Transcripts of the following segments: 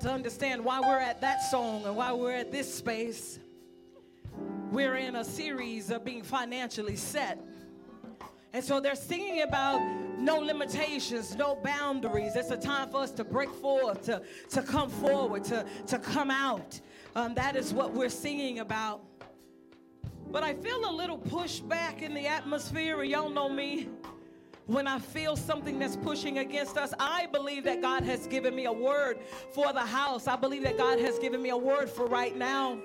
To understand why we're at that song and why we're at this space. We're in a series of being financially set. And so they're singing about no limitations, no boundaries. It's a time for us to break forth, to, to come forward, to, to come out. Um, that is what we're singing about. But I feel a little pushback in the atmosphere. Y'all know me. When I feel something that's pushing against us, I believe that God has given me a word for the house. I believe that God has given me a word for right now.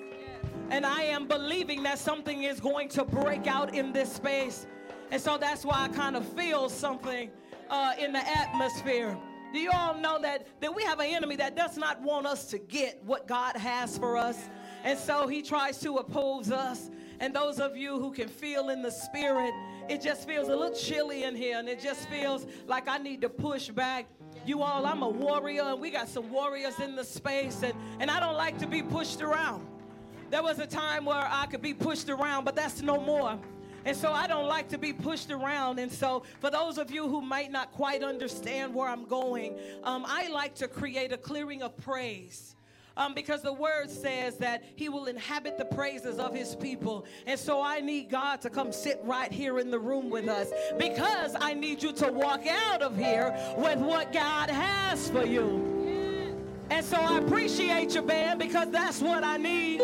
And I am believing that something is going to break out in this space. And so that's why I kind of feel something uh, in the atmosphere. Do you all know that, that we have an enemy that does not want us to get what God has for us? And so he tries to oppose us. And those of you who can feel in the spirit, it just feels a little chilly in here. And it just feels like I need to push back. You all, I'm a warrior, and we got some warriors in the space. And, and I don't like to be pushed around. There was a time where I could be pushed around, but that's no more. And so I don't like to be pushed around. And so, for those of you who might not quite understand where I'm going, um, I like to create a clearing of praise. Um, because the word says that he will inhabit the praises of his people. And so I need God to come sit right here in the room with us because I need you to walk out of here with what God has for you. And so I appreciate your band because that's what I need.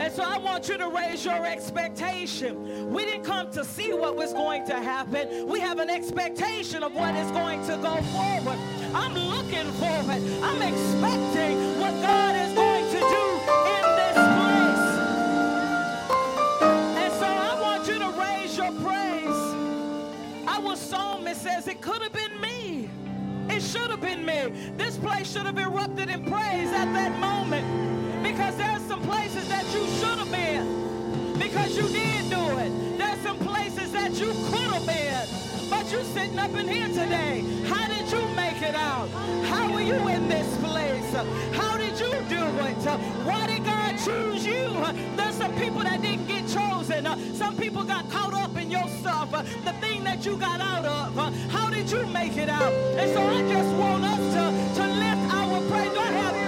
And so I want you to raise your expectation. We didn't come to see what was going to happen. We have an expectation of what is going to go forward. I'm looking forward. I'm expecting what God is going to do in this place. And so I want you to raise your praise. Our psalmist says it could have been me. It should have been me. This place should have erupted in praise at that moment because there's some places that you should have been because you did do it. There's some places that you could have been, but you sitting up in here today. How did you it out? How were you in this place? How did you do it? Why did God choose you? There's some people that didn't get chosen. Some people got caught up in your stuff, the thing that you got out of. How did you make it out? And so I just want us to, to lift our praise. I have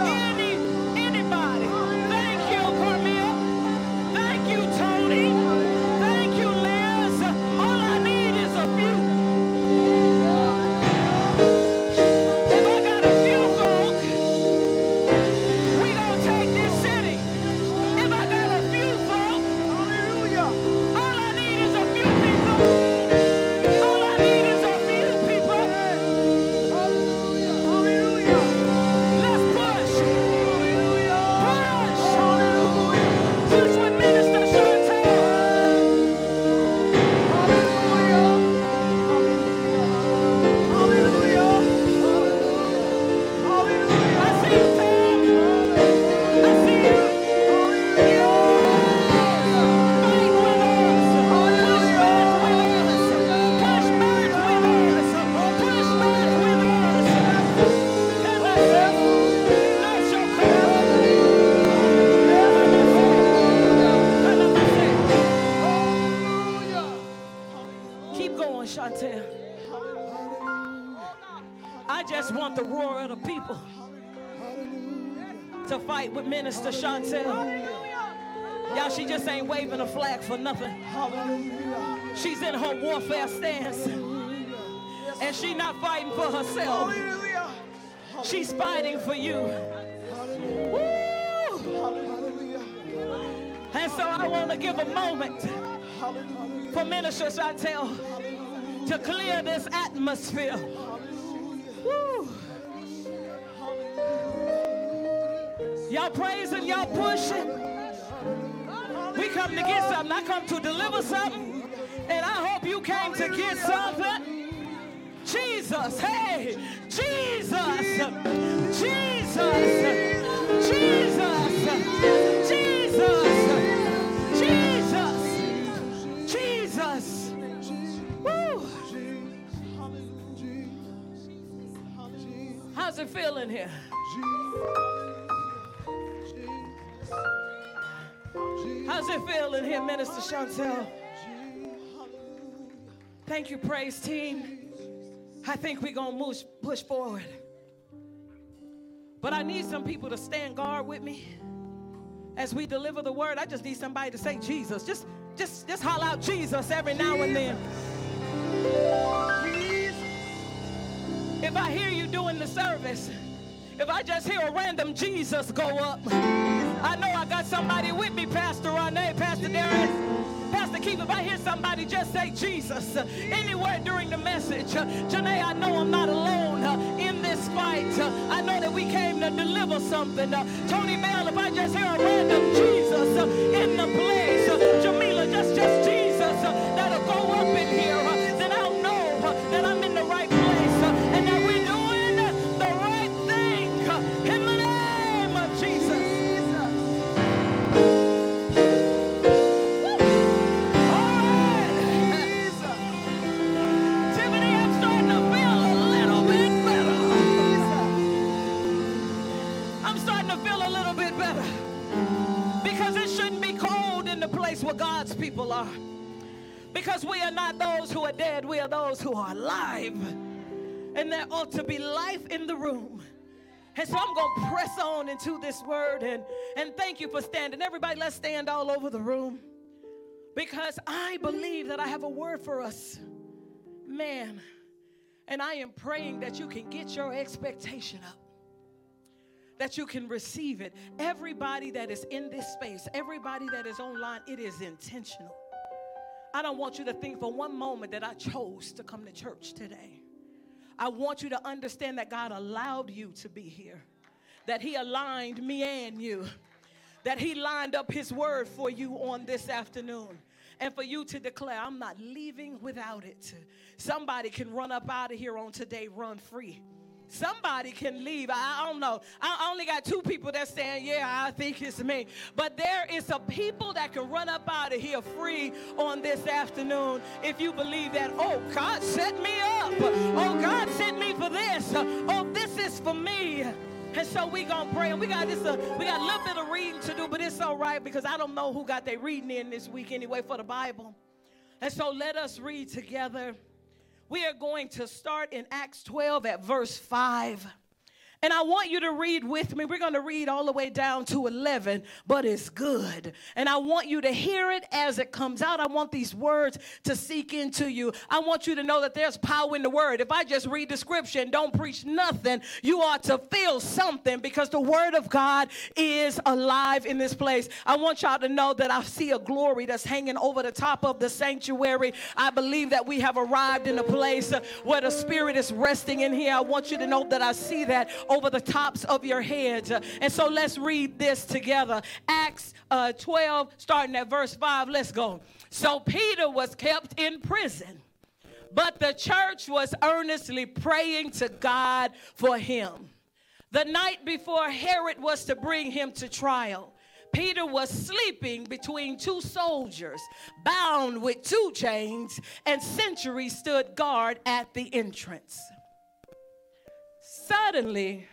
Chantel. Y'all, she just ain't waving a flag for nothing. She's in her warfare stance. And she's not fighting for herself. She's fighting for you. And so I want to give a moment for Minister Chantel to clear this atmosphere. Y'all praising, y'all pushing. We come to get something. I come to deliver something. And I hope you came to get something. Jesus, hey, Jesus, Jesus, Jesus, Jesus, Jesus, Jesus. Woo. How's it feeling here? How's it feeling here, Minister Chantel? Thank you, praise team. I think we're going to push forward. But I need some people to stand guard with me as we deliver the word. I just need somebody to say Jesus. Just just just holler out Jesus every now and then. If I hear you doing the service, if I just hear a random Jesus go up, I know I got somebody with me, Pastor Rene, Pastor Darius, Pastor Keith. If I hear somebody just say Jesus anywhere during the message, Janae, I know I'm not alone uh, in this fight. I know that we came to deliver something. Uh, Tony Bell, if I just hear a random Jesus uh, in the place, Jamila, just just Jesus God's people are. Because we are not those who are dead, we are those who are alive. And there ought to be life in the room. And so I'm going to press on into this word and, and thank you for standing. Everybody, let's stand all over the room because I believe that I have a word for us. Man, and I am praying that you can get your expectation up, that you can receive it. Everybody that is in this space, everybody that is online, it is intentional. I don't want you to think for one moment that I chose to come to church today. I want you to understand that God allowed you to be here, that He aligned me and you, that He lined up His word for you on this afternoon. And for you to declare, I'm not leaving without it. Somebody can run up out of here on today, run free. Somebody can leave. I, don't know. I I only got two people that's saying, Yeah, I think it's me. But there is a people that can run up out of here free on this afternoon if you believe that, oh, God set me up. Oh, God sent me for this. Oh, this is for me. And so we gonna pray, and we got this. Uh, we got a little bit of reading to do, but it's all right because I don't know who got their reading in this week anyway for the Bible. And so let us read together. We are going to start in Acts 12 at verse 5. And I want you to read with me. We're going to read all the way down to 11, but it's good. And I want you to hear it as it comes out. I want these words to seek into you. I want you to know that there's power in the word. If I just read the scripture and don't preach nothing, you ought to feel something because the word of God is alive in this place. I want y'all to know that I see a glory that's hanging over the top of the sanctuary. I believe that we have arrived in a place where the spirit is resting in here. I want you to know that I see that over the tops of your heads. And so let's read this together. Acts uh, 12, starting at verse 5. Let's go. So Peter was kept in prison, but the church was earnestly praying to God for him. The night before Herod was to bring him to trial, Peter was sleeping between two soldiers, bound with two chains, and sentries stood guard at the entrance. Suddenly,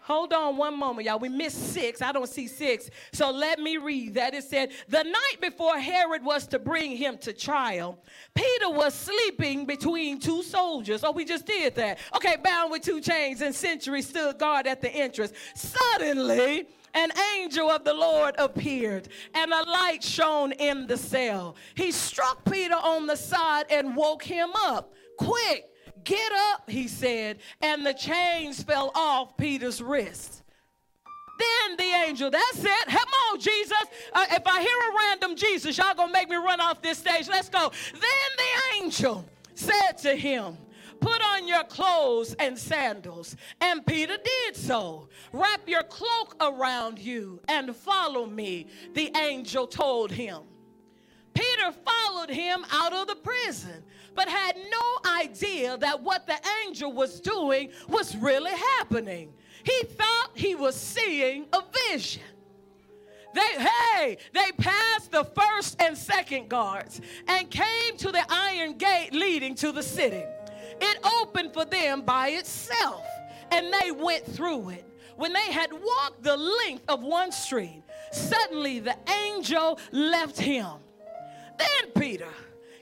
hold on one moment, y'all. We missed six. I don't see six. So let me read that. It said, The night before Herod was to bring him to trial, Peter was sleeping between two soldiers. Oh, we just did that. Okay, bound with two chains and sentries stood guard at the entrance. Suddenly, an angel of the Lord appeared, and a light shone in the cell. He struck Peter on the side and woke him up. Quick, get up, he said, and the chains fell off Peter's wrist. Then the angel, that's it. Come on, Jesus. Uh, if I hear a random Jesus, y'all gonna make me run off this stage. Let's go. Then the angel said to him, Put on your clothes and sandals. And Peter did so. Wrap your cloak around you and follow me, the angel told him. Peter followed him out of the prison, but had no idea that what the angel was doing was really happening. He thought he was seeing a vision. They, hey, they passed the first and second guards and came to the iron gate leading to the city. It opened for them by itself, and they went through it. When they had walked the length of one street, suddenly the angel left him. Then Peter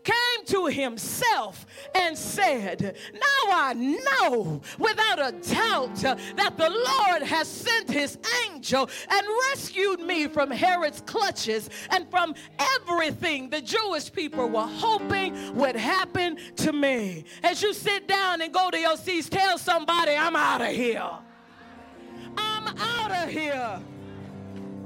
came to himself and said, Now I know without a doubt that the Lord has sent his angel and rescued me from Herod's clutches and from everything the Jewish people were hoping would happen to me. As you sit down and go to your seats, tell somebody, I'm out of here. I'm out of here.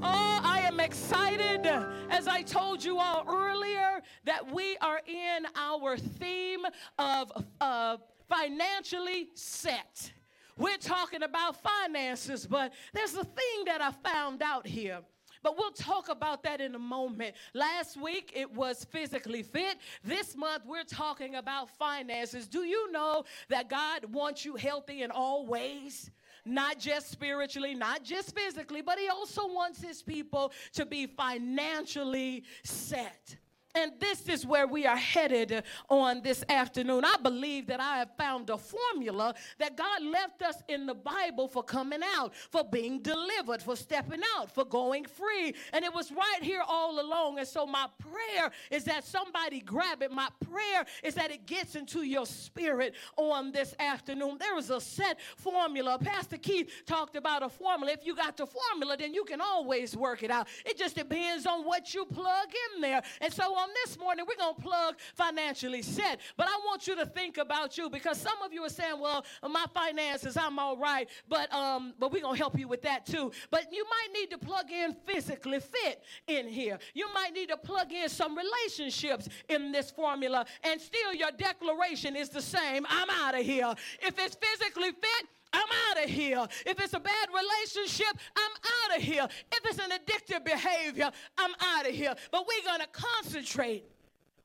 Oh, I am excited, as I told you all earlier, that we are in our theme of uh, financially set. We're talking about finances, but there's a thing that I found out here. But we'll talk about that in a moment. Last week it was physically fit. This month we're talking about finances. Do you know that God wants you healthy in all ways? Not just spiritually, not just physically, but he also wants his people to be financially set. And this is where we are headed on this afternoon. I believe that I have found a formula that God left us in the Bible for coming out, for being delivered, for stepping out, for going free. And it was right here all along. And so my prayer is that somebody grab it. My prayer is that it gets into your spirit on this afternoon. There is a set formula. Pastor Keith talked about a formula. If you got the formula, then you can always work it out. It just depends on what you plug in there. And so on this morning, we're going to plug financially set. But I want you to think about you because some of you are saying, well, my finances, I'm all right. But, um, but we're going to help you with that too. But you might need to plug in physically fit in here. You might need to plug in some relationships in this formula. And still, your declaration is the same I'm out of here. If it's physically fit, I'm out of here. If it's a bad relationship, I'm out of here. If it's an addictive behavior, I'm out of here. But we're going to concentrate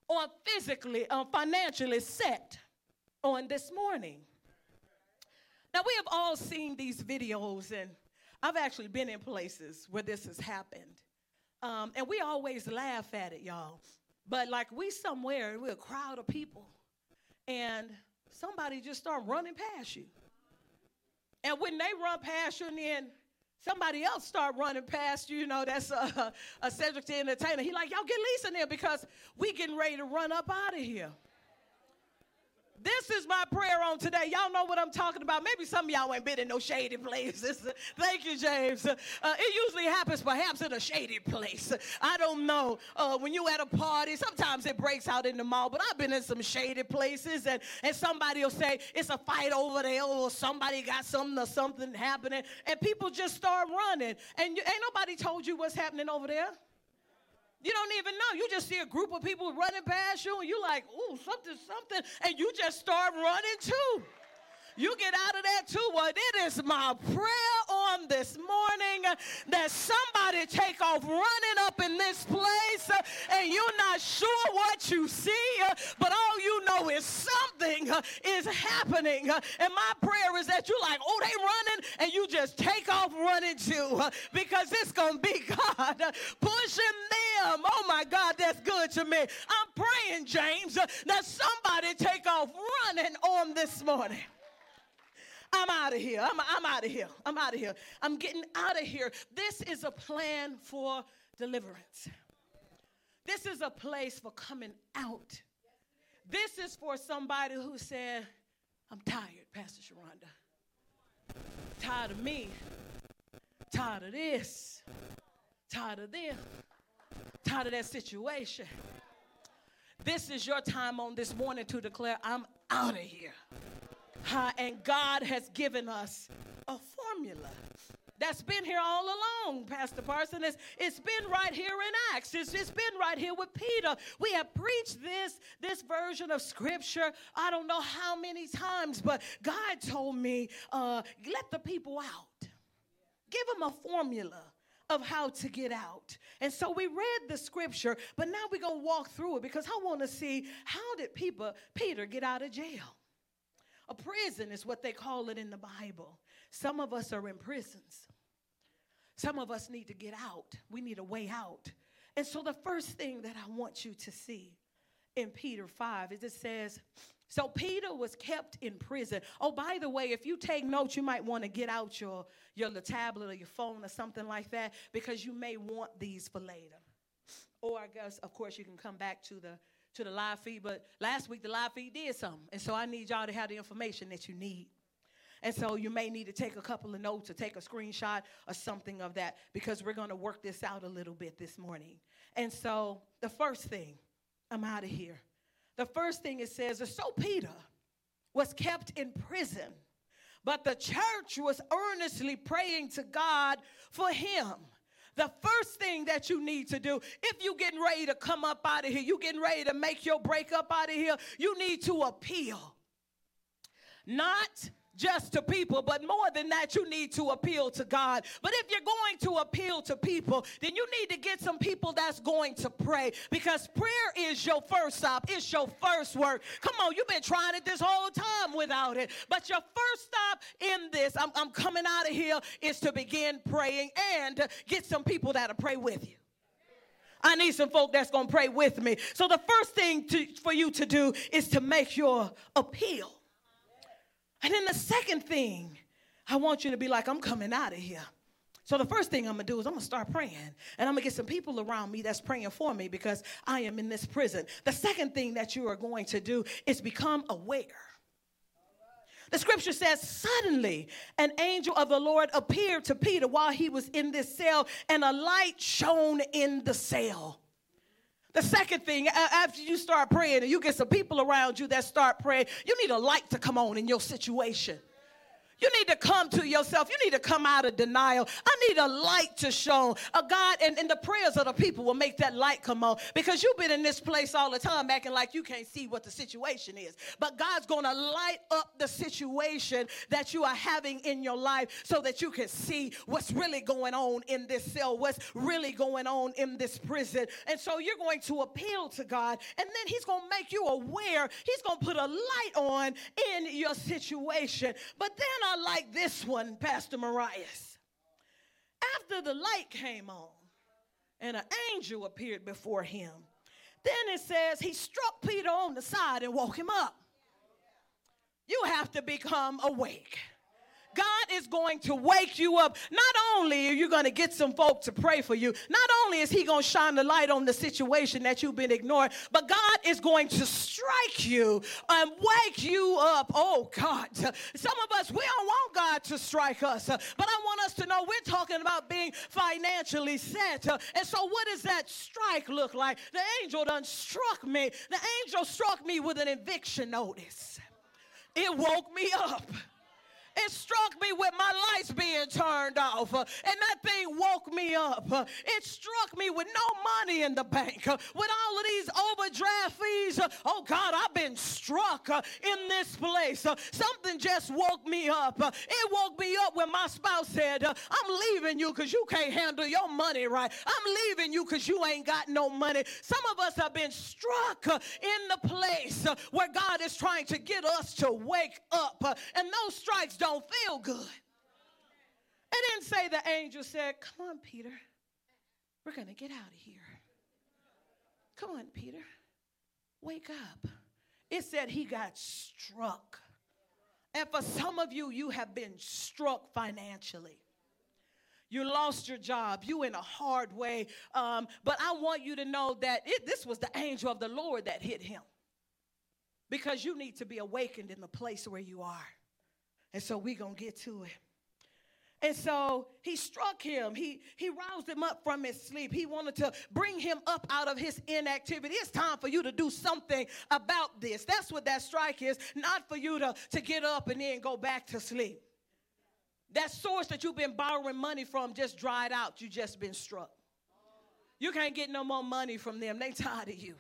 on physically, on financially set on this morning. Now, we have all seen these videos, and I've actually been in places where this has happened. Um, and we always laugh at it, y'all. But like we somewhere, we're a crowd of people, and somebody just start running past you. And when they run past you, and then somebody else start running past you, you know, that's a, a Cedric the Entertainer. He like, y'all get Lisa in there because we getting ready to run up out of here. This is my prayer on today. Y'all know what I'm talking about. Maybe some of y'all ain't been in no shady places. Thank you, James. Uh, it usually happens perhaps in a shady place. I don't know. Uh, when you at a party, sometimes it breaks out in the mall, but I've been in some shady places and, and somebody will say it's a fight over there or somebody got something or something happening and people just start running. And you, ain't nobody told you what's happening over there. You don't even know. You just see a group of people running past you, and you're like, ooh, something, something, and you just start running too. You get out of that too. Well, it is my prayer on this morning that somebody take off running up in this place uh, and you're not sure what you see, uh, but all you know is something uh, is happening. And my prayer is that you're like, oh, they running, and you just take off running too because it's to be God pushing them. Oh my God, that's good to me. I'm praying, James, uh, that somebody take off running on this morning. I'm out of here. I'm, I'm out of here. I'm out of here. I'm getting out of here. This is a plan for deliverance. This is a place for coming out. This is for somebody who said, I'm tired, Pastor Sharonda. Tired of me. Tired of this. Tired of them. Tired of that situation. This is your time on this morning to declare, I'm out of here. Uh, and God has given us a formula that's been here all along, Pastor Parson. It's, it's been right here in Acts. It's, it's been right here with Peter. We have preached this, this version of Scripture, I don't know how many times, but God told me, uh, let the people out. Give them a formula of how to get out. And so we read the scripture, but now we're going to walk through it because I want to see how did people, Peter get out of jail? A prison is what they call it in the Bible. Some of us are in prisons. Some of us need to get out. We need a way out. And so the first thing that I want you to see in Peter 5 is it says, so Peter was kept in prison. Oh, by the way, if you take notes, you might want to get out your, your tablet or your phone or something like that because you may want these for later. Or I guess, of course, you can come back to the to the live feed, but last week the live feed did something. And so I need y'all to have the information that you need. And so you may need to take a couple of notes or take a screenshot or something of that because we're going to work this out a little bit this morning. And so the first thing, I'm out of here. The first thing it says is so Peter was kept in prison, but the church was earnestly praying to God for him. The first thing that you need to do, if you're getting ready to come up out of here, you're getting ready to make your break up out of here, you need to appeal. Not just to people, but more than that, you need to appeal to God. But if you're going to appeal to people, then you need to get some people that's going to pray because prayer is your first stop, it's your first work. Come on, you've been trying it this whole time without it. But your first stop in this, I'm, I'm coming out of here, is to begin praying and get some people that'll pray with you. I need some folk that's to pray with me. So the first thing to, for you to do is to make your appeal. And then the second thing, I want you to be like, I'm coming out of here. So the first thing I'm gonna do is I'm gonna start praying, and I'm gonna get some people around me that's praying for me because I am in this prison. The second thing that you are going to do is become aware. The scripture says, Suddenly an angel of the Lord appeared to Peter while he was in this cell, and a light shone in the cell. The second thing, after you start praying and you get some people around you that start praying, you need a light to come on in your situation. You need to come to yourself. You need to come out of denial. I need a light to show. A God, and, and the prayers of the people will make that light come on because you've been in this place all the time acting like you can't see what the situation is. But God's going to light up the situation that you are having in your life so that you can see what's really going on in this cell, what's really going on in this prison. And so you're going to appeal to God, and then He's going to make you aware. He's going to put a light on in your situation. But then Like this one, Pastor Marias. After the light came on and an angel appeared before him, then it says he struck Peter on the side and woke him up. You have to become awake. God is going to wake you up. Not only are you going to get some folk to pray for you, not only is He going to shine the light on the situation that you've been ignoring, but God is going to strike you and wake you up. Oh, God. Some of us, we don't want God to strike us, but I want us to know we're talking about being financially set. And so, what does that strike look like? The angel done struck me. The angel struck me with an eviction notice. It woke me up. It struck me with my lights being turned off, uh, and that thing woke me up. Uh, it struck me with no money in the bank, uh, with all of these overdraft fees. Uh, oh God, I've been struck uh, in this place. Uh, something just woke me up. It woke me up when my spouse said, I'm leaving you because you can't handle your money right. I'm leaving you because you ain't got no money. Some of us have been struck in the place where God is trying to get us to wake up, and those strikes don't feel good. It didn't say the angel said, Come on, Peter, we're going to get out of here. Come on, Peter, wake up. It said he got struck. And for some of you, you have been struck financially. You lost your job. You in a hard way. Um, but I want you to know that it, this was the angel of the Lord that hit him. Because you need to be awakened in the place where you are. And so we're going to get to it. And so he struck him. He, he roused him up from his sleep. He wanted to bring him up out of his inactivity. It's time for you to do something about this. That's what that strike is, not for you to, to get up and then go back to sleep. That source that you've been borrowing money from just dried out. You just been struck. You can't get no more money from them. They tired of you.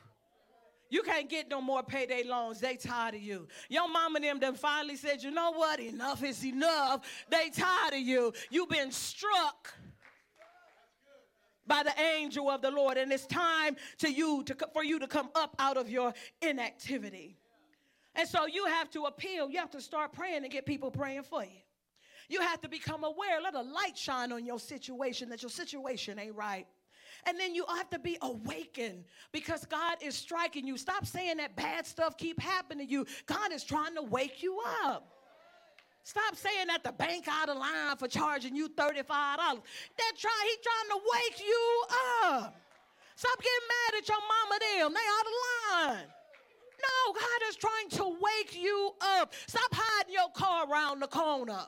You can't get no more payday loans. They tired of you. Your mama and them done finally said, you know what? Enough is enough. They tired of you. You've been struck by the angel of the Lord, and it's time to you to, for you to come up out of your inactivity. And so you have to appeal. You have to start praying and get people praying for you. You have to become aware. Let a light shine on your situation that your situation ain't right. And then you have to be awakened because God is striking you. Stop saying that bad stuff keep happening to you. God is trying to wake you up. Stop saying that the bank out of line for charging you $35. That try, he's trying to wake you up. Stop getting mad at your mama them. They out of line. No, God is trying to wake you up. Stop hiding your car around the corner.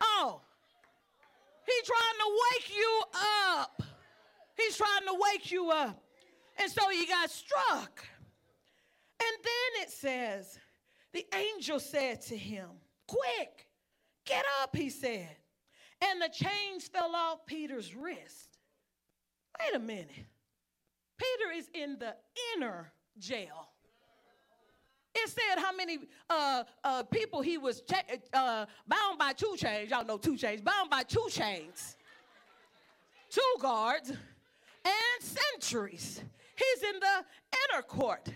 Oh, He's trying to wake you up. He's trying to wake you up. And so he got struck. And then it says, the angel said to him, Quick, get up, he said. And the chains fell off Peter's wrist. Wait a minute. Peter is in the inner jail. It said how many uh, uh, people he was cha- uh, bound by two chains. Y'all know two chains. Bound by two chains, two guards, and sentries. He's in the inner court.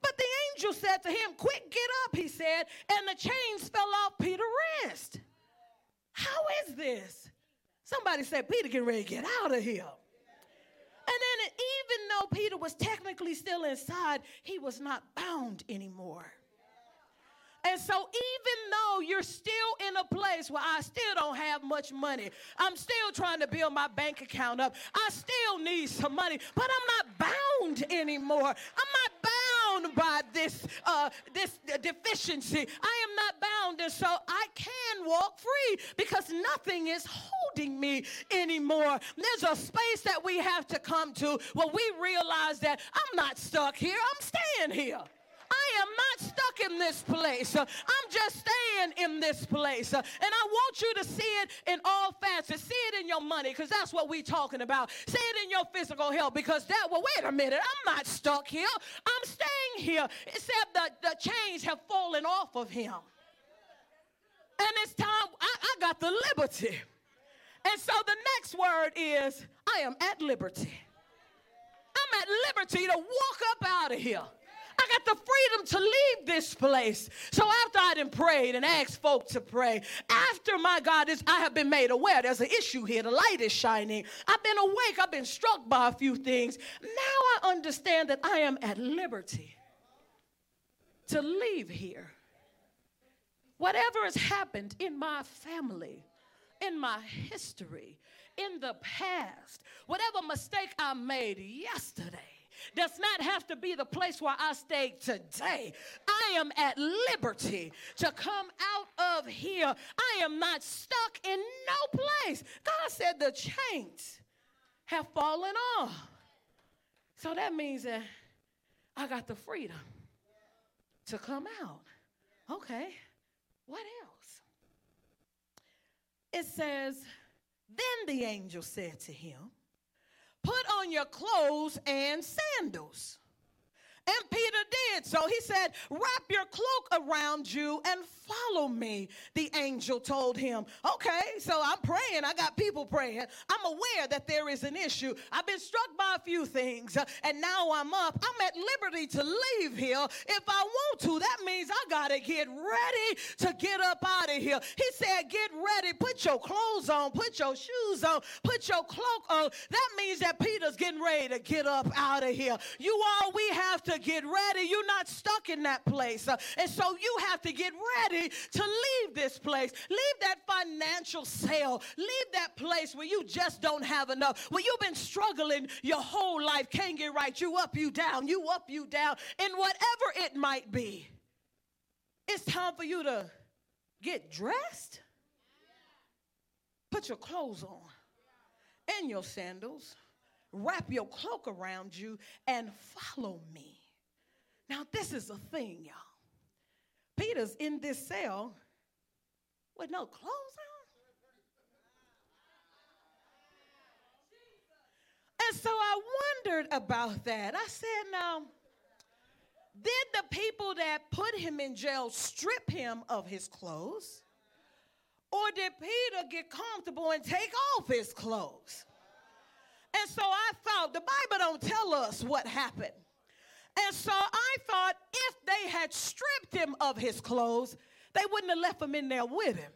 But the angel said to him, Quick, get up, he said, and the chains fell off Peter's wrist. How is this? Somebody said, Peter, get ready to get out of here. And then, even though Peter was technically still inside, he was not bound anymore. And so, even though you're still in a place where I still don't have much money, I'm still trying to build my bank account up, I still need some money, but I'm not bound anymore. I'm not bound by this, uh, this deficiency. I am not bound, and so I can walk free because nothing is holding me anymore. There's a space that we have to come to where we realize that I'm not stuck here, I'm staying here. Am not stuck in this place. I'm just staying in this place. And I want you to see it in all facets. See it in your money, because that's what we're talking about. See it in your physical health, because that, well, wait a minute, I'm not stuck here. I'm staying here. Except the, the chains have fallen off of him. And it's time, I, I got the liberty. And so the next word is, I am at liberty. I'm at liberty to walk up out of here. I got the freedom to leave this place. So after I done prayed and asked folk to pray, after my God is, I have been made aware there's an issue here. The light is shining. I've been awake. I've been struck by a few things. Now I understand that I am at liberty to leave here. Whatever has happened in my family, in my history, in the past, whatever mistake I made yesterday, does not have to be the place where I stay today. I am at liberty to come out of here. I am not stuck in no place. God said the chains have fallen off. So that means that I got the freedom to come out. Okay, what else? It says, Then the angel said to him, Put on your clothes and sandals. And Peter did. So he said, Wrap your cloak around you and follow me, the angel told him. Okay, so I'm praying. I got people praying. I'm aware that there is an issue. I've been struck by a few things, uh, and now I'm up. I'm at liberty to leave here if I want to. That means I got to get ready to get up out of here. He said, Get ready. Put your clothes on. Put your shoes on. Put your cloak on. That means that Peter's getting ready to get up out of here. You all, we have to to get ready. You're not stuck in that place. Uh, and so you have to get ready to leave this place. Leave that financial sale. Leave that place where you just don't have enough. Where you've been struggling your whole life, can't get right. You up, you down, you up, you down, and whatever it might be. It's time for you to get dressed, put your clothes on and your sandals, wrap your cloak around you, and follow me. Now, this is a thing, y'all. Peter's in this cell with no clothes on. And so I wondered about that. I said, now, did the people that put him in jail strip him of his clothes? Or did Peter get comfortable and take off his clothes? And so I thought, the Bible don't tell us what happened. And so I thought if they had stripped him of his clothes, they wouldn't have left him in there with him.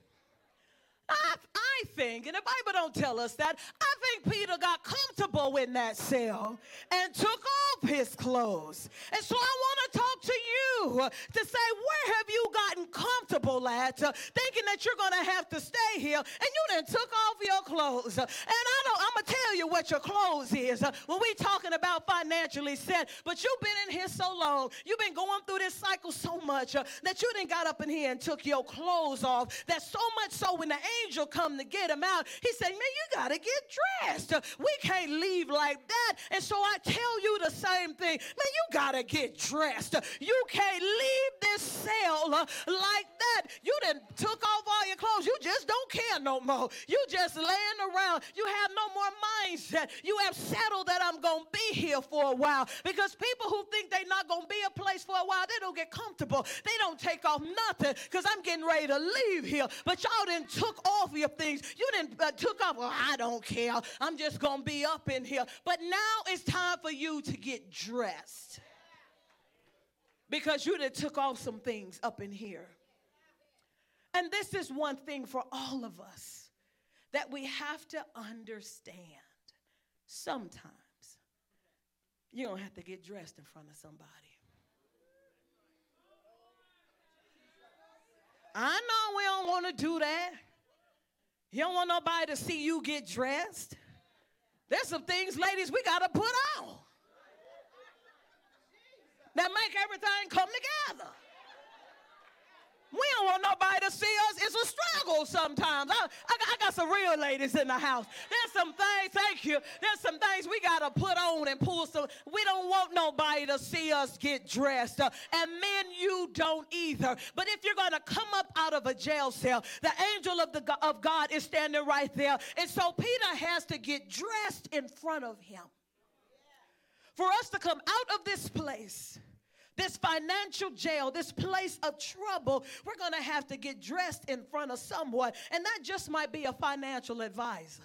I, I think, and the Bible don't tell us that, I think Peter got comfortable in that cell and took off his clothes. And so I want to talk to you to say, Where have you gotten comfortable at? Thinking that you're going to have to stay here. And you then took off your clothes. And I don't, I'm going to tell you what your clothes is when we talking about financially set. But you've been in here so long. You've been going through this cycle so much uh, that you didn't got up in here and took your clothes off. That so much so when the angel come to get him out, he said, man, you got to get dressed. We can't leave like that. And so I tell you the same thing. Man, you got to get dressed. You can't leave this cell uh, like that. You done took off all your clothes. You just don't care no more. You just laying around. You have no more mindset. You have settled that I'm going to be here for a while. Because people who think they're not going to be a place for a while, they don't get comfortable. They don't take off nothing because I'm getting ready to leave here. But y'all didn't took off your things. You didn't uh, took off. Well, I don't care. I'm just to be up in here. But now it's time for you to get dressed. Because you done took off some things up in here. And this is one thing for all of us that we have to understand. Sometimes you don't have to get dressed in front of somebody. I know we don't want to do that. You don't want nobody to see you get dressed. There's some things, ladies, we got to put on that make everything come together. We don't want nobody to see us. It's a struggle sometimes. I, I, I, got some real ladies in the house. There's some things, thank you. There's some things we got to put on and pull some. We don't want nobody to see us get dressed. Uh, and men, you don't either. But if you're going to come up out of a jail cell, the angel of, the, of God is standing right there. And so Peter has to get dressed in front of him. For us to come out of this place this financial jail, this place of trouble, we're going to have to get dressed in front of someone. And that just might be a financial advisor.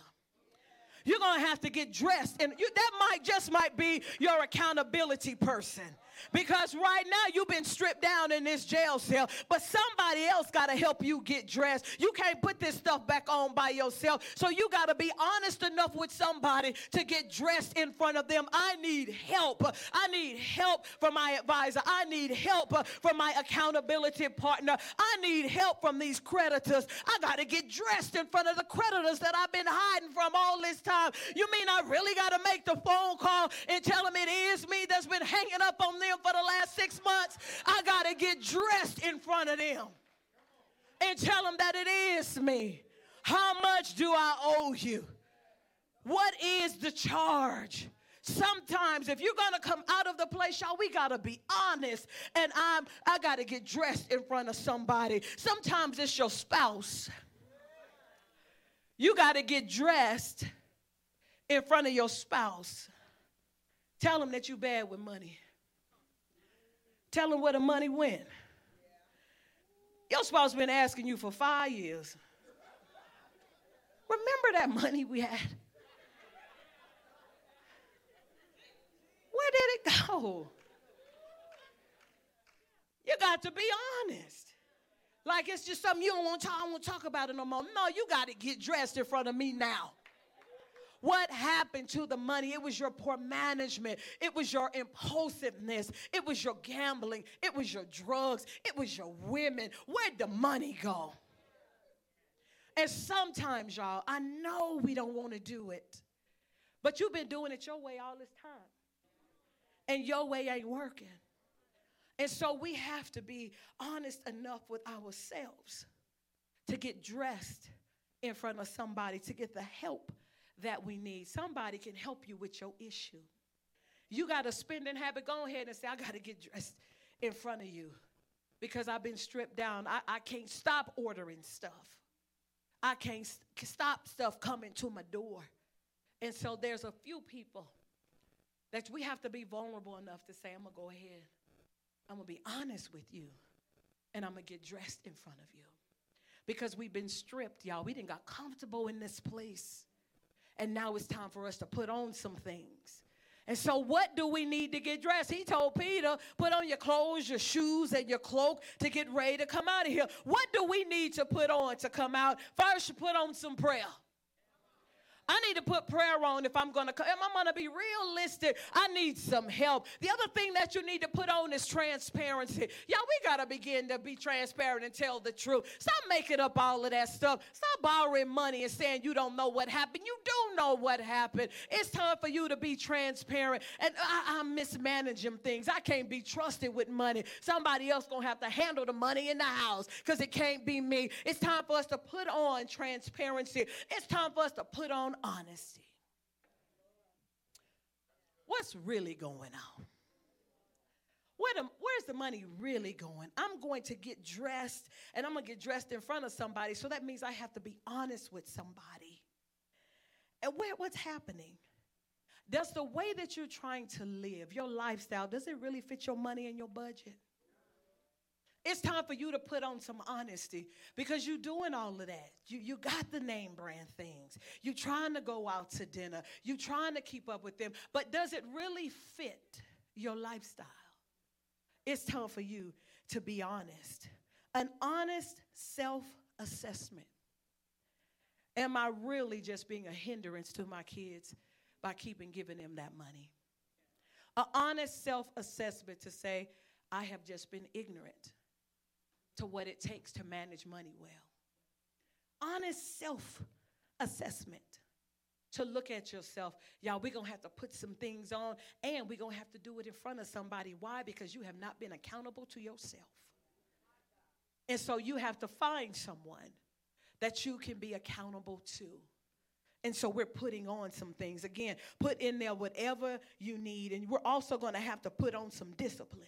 You're going to have to get dressed, and you, that might just might be your accountability person. Because right now you've been stripped down in this jail cell, but somebody else got to help you get dressed. You can't put this stuff back on by yourself. So you got to be honest enough with somebody to get dressed in front of them. I need help. I need help from my advisor. I need help from my accountability partner. I need help from these creditors. I got to get dressed in front of the creditors that I've been hiding from all this time. You mean I really got to make the phone call and tell them it is me that's been hanging up on them? Them for the last six months, I got to get dressed in front of them and tell them that it is me. How much do I owe you? What is the charge? Sometimes if you're gonna come out of the place, y'all, we gotta be honest. And I'm I gotta get dressed in front of somebody. Sometimes it's your spouse. You gotta get dressed in front of your spouse. Tell them that you bad with money. Tell them where the money went. Your spouse been asking you for five years. Remember that money we had? Where did it go? You got to be honest. Like it's just something you don't want to talk, I don't talk about it no more. No, you got to get dressed in front of me now. What happened to the money? It was your poor management. It was your impulsiveness. It was your gambling. It was your drugs. It was your women. Where'd the money go? And sometimes, y'all, I know we don't want to do it, but you've been doing it your way all this time. And your way ain't working. And so we have to be honest enough with ourselves to get dressed in front of somebody, to get the help that we need. Somebody can help you with your issue. You got a spending habit, go ahead and say, I got to get dressed in front of you because I've been stripped down. I, I can't stop ordering stuff. I can't st- stop stuff coming to my door. And so there's a few people that we have to be vulnerable enough to say, I'm going to go ahead. I'm going to be honest with you. And I'm going to get dressed in front of you. Because we've been stripped, y'all. We didn't got comfortable in this place and now it's time for us to put on some things. And so, what do we need to get dressed? He told Peter, put on your clothes, your shoes, and your cloak to get ready to come out of here. What do we need to put on to come out? First, put on some prayer. I need to put prayer on if I'm come. I'm going to be realistic. I need some help. The other thing that you need to put on is transparency. Y'all, we got to begin to be transparent and tell the truth. Stop making up all of that stuff. Stop borrowing money and saying you don't know what happened. You do know what happened. It's time for you to be transparent. And I, I'm mismanaging things. I can't be trusted with money. Somebody else to have to handle the money in the house because it can't be me. It's time for us to put on transparency. It's time for us to put on honesty. What's really going on? Where the, where's the money really going? I'm going to get dressed and I'm going to get dressed in front of somebody. So that means I have to be honest with somebody. And where, what's happening? Does the way that you're trying to live, your lifestyle, does it really fit your money and your budget? It's time for you to put on some honesty because you're doing all of that. You, you got the name brand things. You're trying to go out to dinner. You're trying to keep up with them. But does it really fit your lifestyle? It's time for you to be honest. An honest self assessment. Am I really just being a hindrance to my kids by keeping giving them that money? An honest self assessment to say, I have just been ignorant to what it takes to manage money well. Honest self assessment to look at yourself. Y'all, we're going to have to put some things on and we're going to have to do it in front of somebody. Why? Because you have not been accountable to yourself. And so you have to find someone that you can be accountable to. And so we're putting on some things. Again, put in there whatever you need. And we're also going to have to put on some discipline.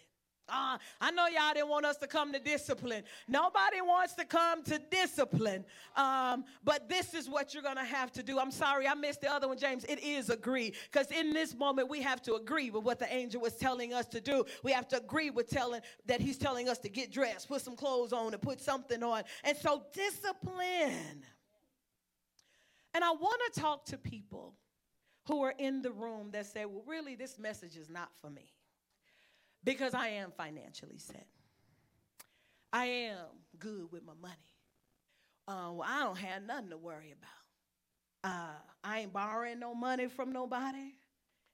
Uh, I know y'all didn't want us to come to discipline. Nobody wants to come to discipline. Um, but this is what you're going to have to do. I'm sorry, I missed the other one, James. It is agree. Because in this moment, we have to agree with what the angel was telling us to do. We have to agree with telling that he's telling us to get dressed, put some clothes on, and put something on. And so, discipline. And I want to talk to people who are in the room that say, well, really, this message is not for me because I am financially set. I am good with my money. Uh, well, I don't have nothing to worry about. Uh, I ain't borrowing no money from nobody.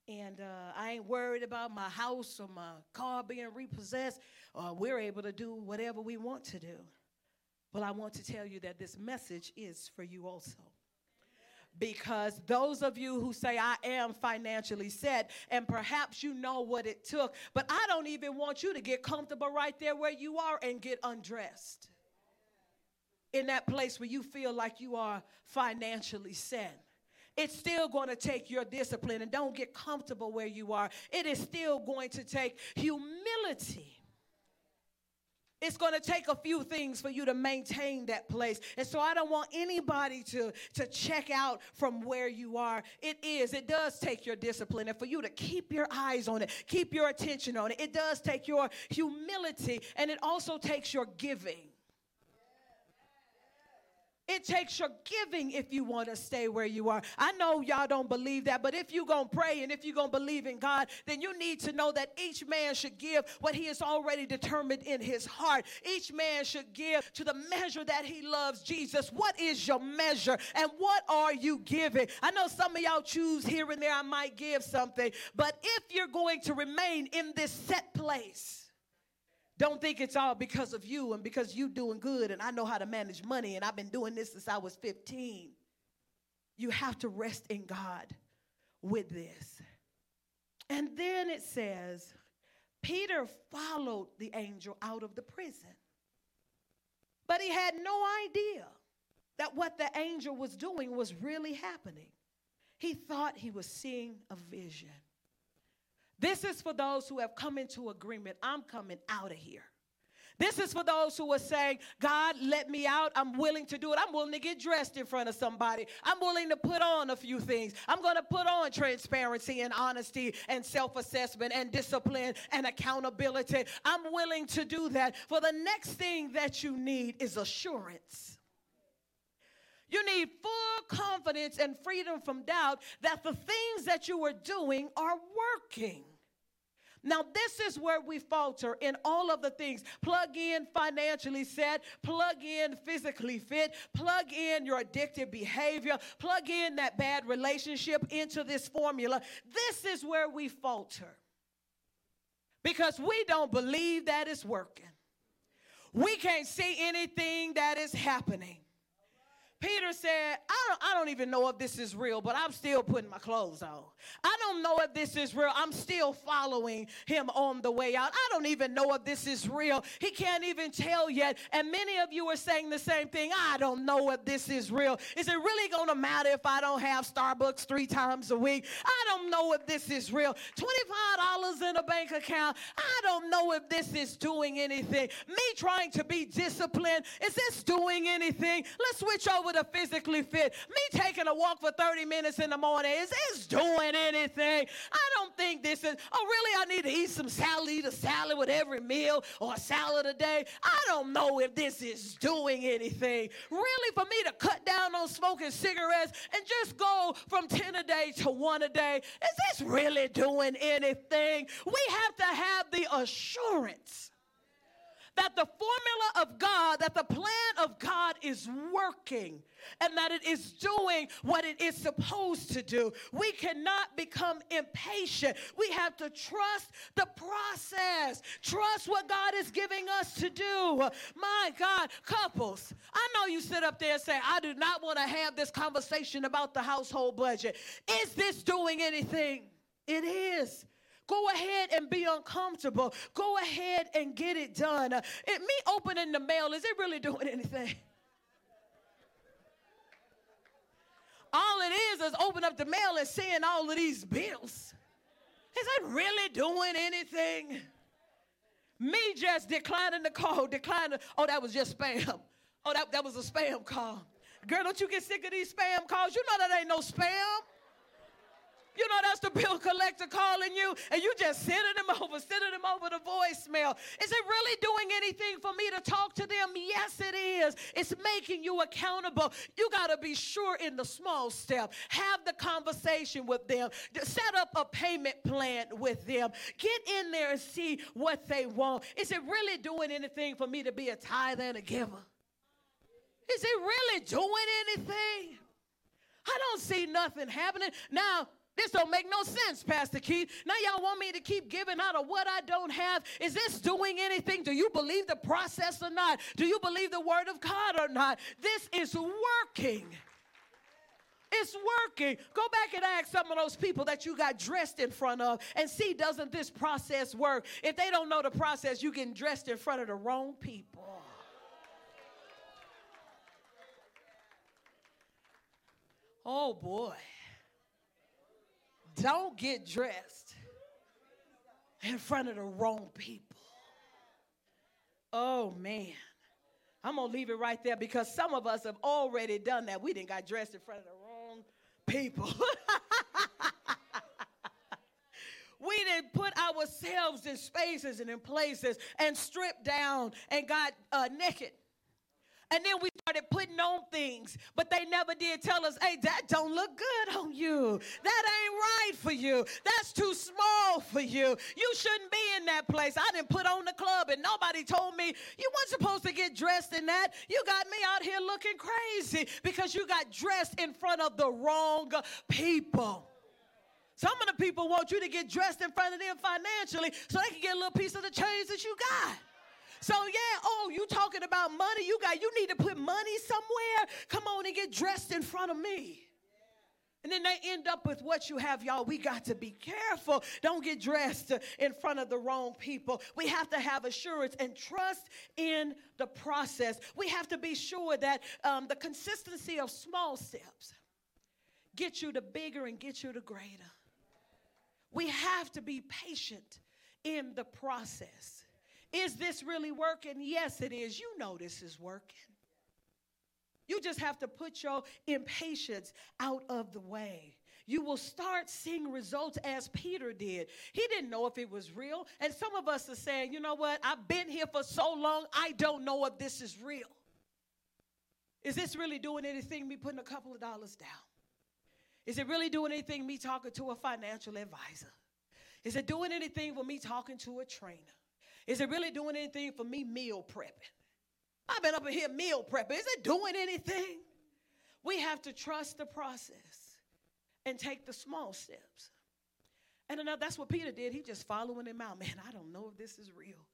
And uh, I ain't worried about my house or my car being repossessed. Or we're able to do whatever we want to do. But I want to tell you that this message is for you also because those of you who say, I am financially set, and perhaps you know what it took, but I don't even want you to get comfortable right there where you are and get undressed in that place where you feel like you are financially set. It's still going to take your discipline, and don't get comfortable where you are. It is still going to take humility it's going to take a few things for you to maintain that place. And so I don't want anybody to, to check out from where you are. It is, it does take your discipline and for you to keep your eyes on it, keep your attention on it. It does take your humility and it also takes your giving. It takes your giving if you want to stay where you are. I know y'all don't believe that, but if you're going to pray and if you're going to believe in God, then you need to know that each man should give what he has already determined in his heart. Each man should give to the measure that he loves Jesus. What is your measure and what are you giving? I know some of y'all choose here and there, I might give something, but if you're going to remain in this set place, don't think it's all because of you and because you doing good and I know how to manage money and I've been doing this since I was 15. You have to rest in God with this. And then it says, Peter followed the angel out of the prison. But he had no idea that what the angel was doing was really happening. He thought he was seeing a vision. This is for those who have come into agreement. I'm coming out of here. This is for those who are saying, God, let me out. I'm willing to do it. I'm willing to get dressed in front of somebody. I'm willing to put on a few things. I'm going to put on transparency and honesty and self assessment and discipline and accountability. I'm willing to do that. For the next thing that you need is assurance. You need full confidence and freedom from doubt that the things that you are doing are working. Now, this is where we falter in all of the things. Plug in financially set, plug in physically fit, plug in your addictive behavior, plug in that bad relationship into this formula. This is where we falter because we don't believe that it's working. We can't see anything that is happening. Peter said, I don't, I don't even know if this is real, but I'm still putting my clothes on. I don't know if this is real. I'm still following him on the way out. I don't even know if this is real. He can't even tell yet. And many of you are saying the same thing. I don't know if this is real. Is it really going to matter if I don't have Starbucks three times a week? I don't know if this is real. $25 in a bank account. I don't know if this is doing anything. Me trying to be disciplined, is this doing anything? Let's switch over to physically fit. Me taking a walk for 30 minutes in the morning, is this doing anything? I don't think this is, oh, really, I need to eat some salad, eat a salad with every meal or a salad a day. I don't know if this is doing anything. Really, for me to cut down on smoking cigarettes and just go from 10 a day to one a day, is this really doing anything? We have to have the assurance that the formula of God, that the plan of God is working and that it is doing what it is supposed to do. We cannot become impatient. We have to trust the process, trust what God is giving us to do. My God, couples, I know you sit up there and say, I do not want to have this conversation about the household budget. Is this doing anything? It is. Go ahead and be uncomfortable. Go ahead and get it done. Uh, it, me opening the mail, is it really doing anything? All it is is open up the mail and seeing all of these bills. Is it really doing anything? Me just declining the call, declining. Oh, that was just spam. Oh, that, that was a spam call. Girl, don't you get sick of these spam calls? You know that ain't no spam. You know, that's the bill collector calling you, and you just sending them over, sending them over the voicemail. Is it really doing anything for me to talk to them? Yes, it is. It's making you accountable. You got to be sure in the small step. Have the conversation with them. Set up a payment plan with them. Get in there and see what they want. Is it really doing anything for me to be a tither and a giver? Is it really doing anything? I don't see nothing happening. Now, this don't make no sense, Pastor Keith. Now y'all want me to keep giving out of what I don't have. Is this doing anything? Do you believe the process or not? Do you believe the word of God or not? This is working. It's working. Go back and ask some of those people that you got dressed in front of and see, doesn't this process work? If they don't know the process, you getting dressed in front of the wrong people. Oh boy. Don't get dressed in front of the wrong people. Oh man. I'm gonna leave it right there because some of us have already done that. We didn't got dressed in front of the wrong people. we didn't put ourselves in spaces and in places and stripped down and got uh, naked and then we started putting on things, but they never did tell us, hey, that don't look good on you. That ain't right for you. That's too small for you. You shouldn't be in that place. I didn't put on the club and nobody told me you weren't supposed to get dressed in that. You got me out here looking crazy because you got dressed in front of the wrong people. Some of the people want you to get dressed in front of them financially so they can get a little piece of the change that you got. So yeah, oh, you talking about money? You got you need to put money somewhere. Come on and get dressed in front of me. And then they end up with what you have, y'all. We got to be careful. Don't get dressed in front of the wrong people. We have to have assurance and trust in the process. We have to be sure that um, the consistency of small steps get you to bigger and get you to greater. We have to be patient in the process. Is this really working? Yes, it is. You know this is working. You just have to put your impatience out of the way. You will start seeing results as Peter did. He didn't know if it was real. And some of us are saying, you know what? I've been here for so long, I don't know if this is real. Is this really doing anything, me putting a couple of dollars down? Is it really doing anything, me talking to a financial advisor? Is it doing anything for me talking to a trainer? Is it really doing anything for me meal prepping? I've been up in here meal prepping. Is it doing anything? We have to trust the process and take the small steps. And that's what Peter did. He just following him out. Man, I don't know if this is real.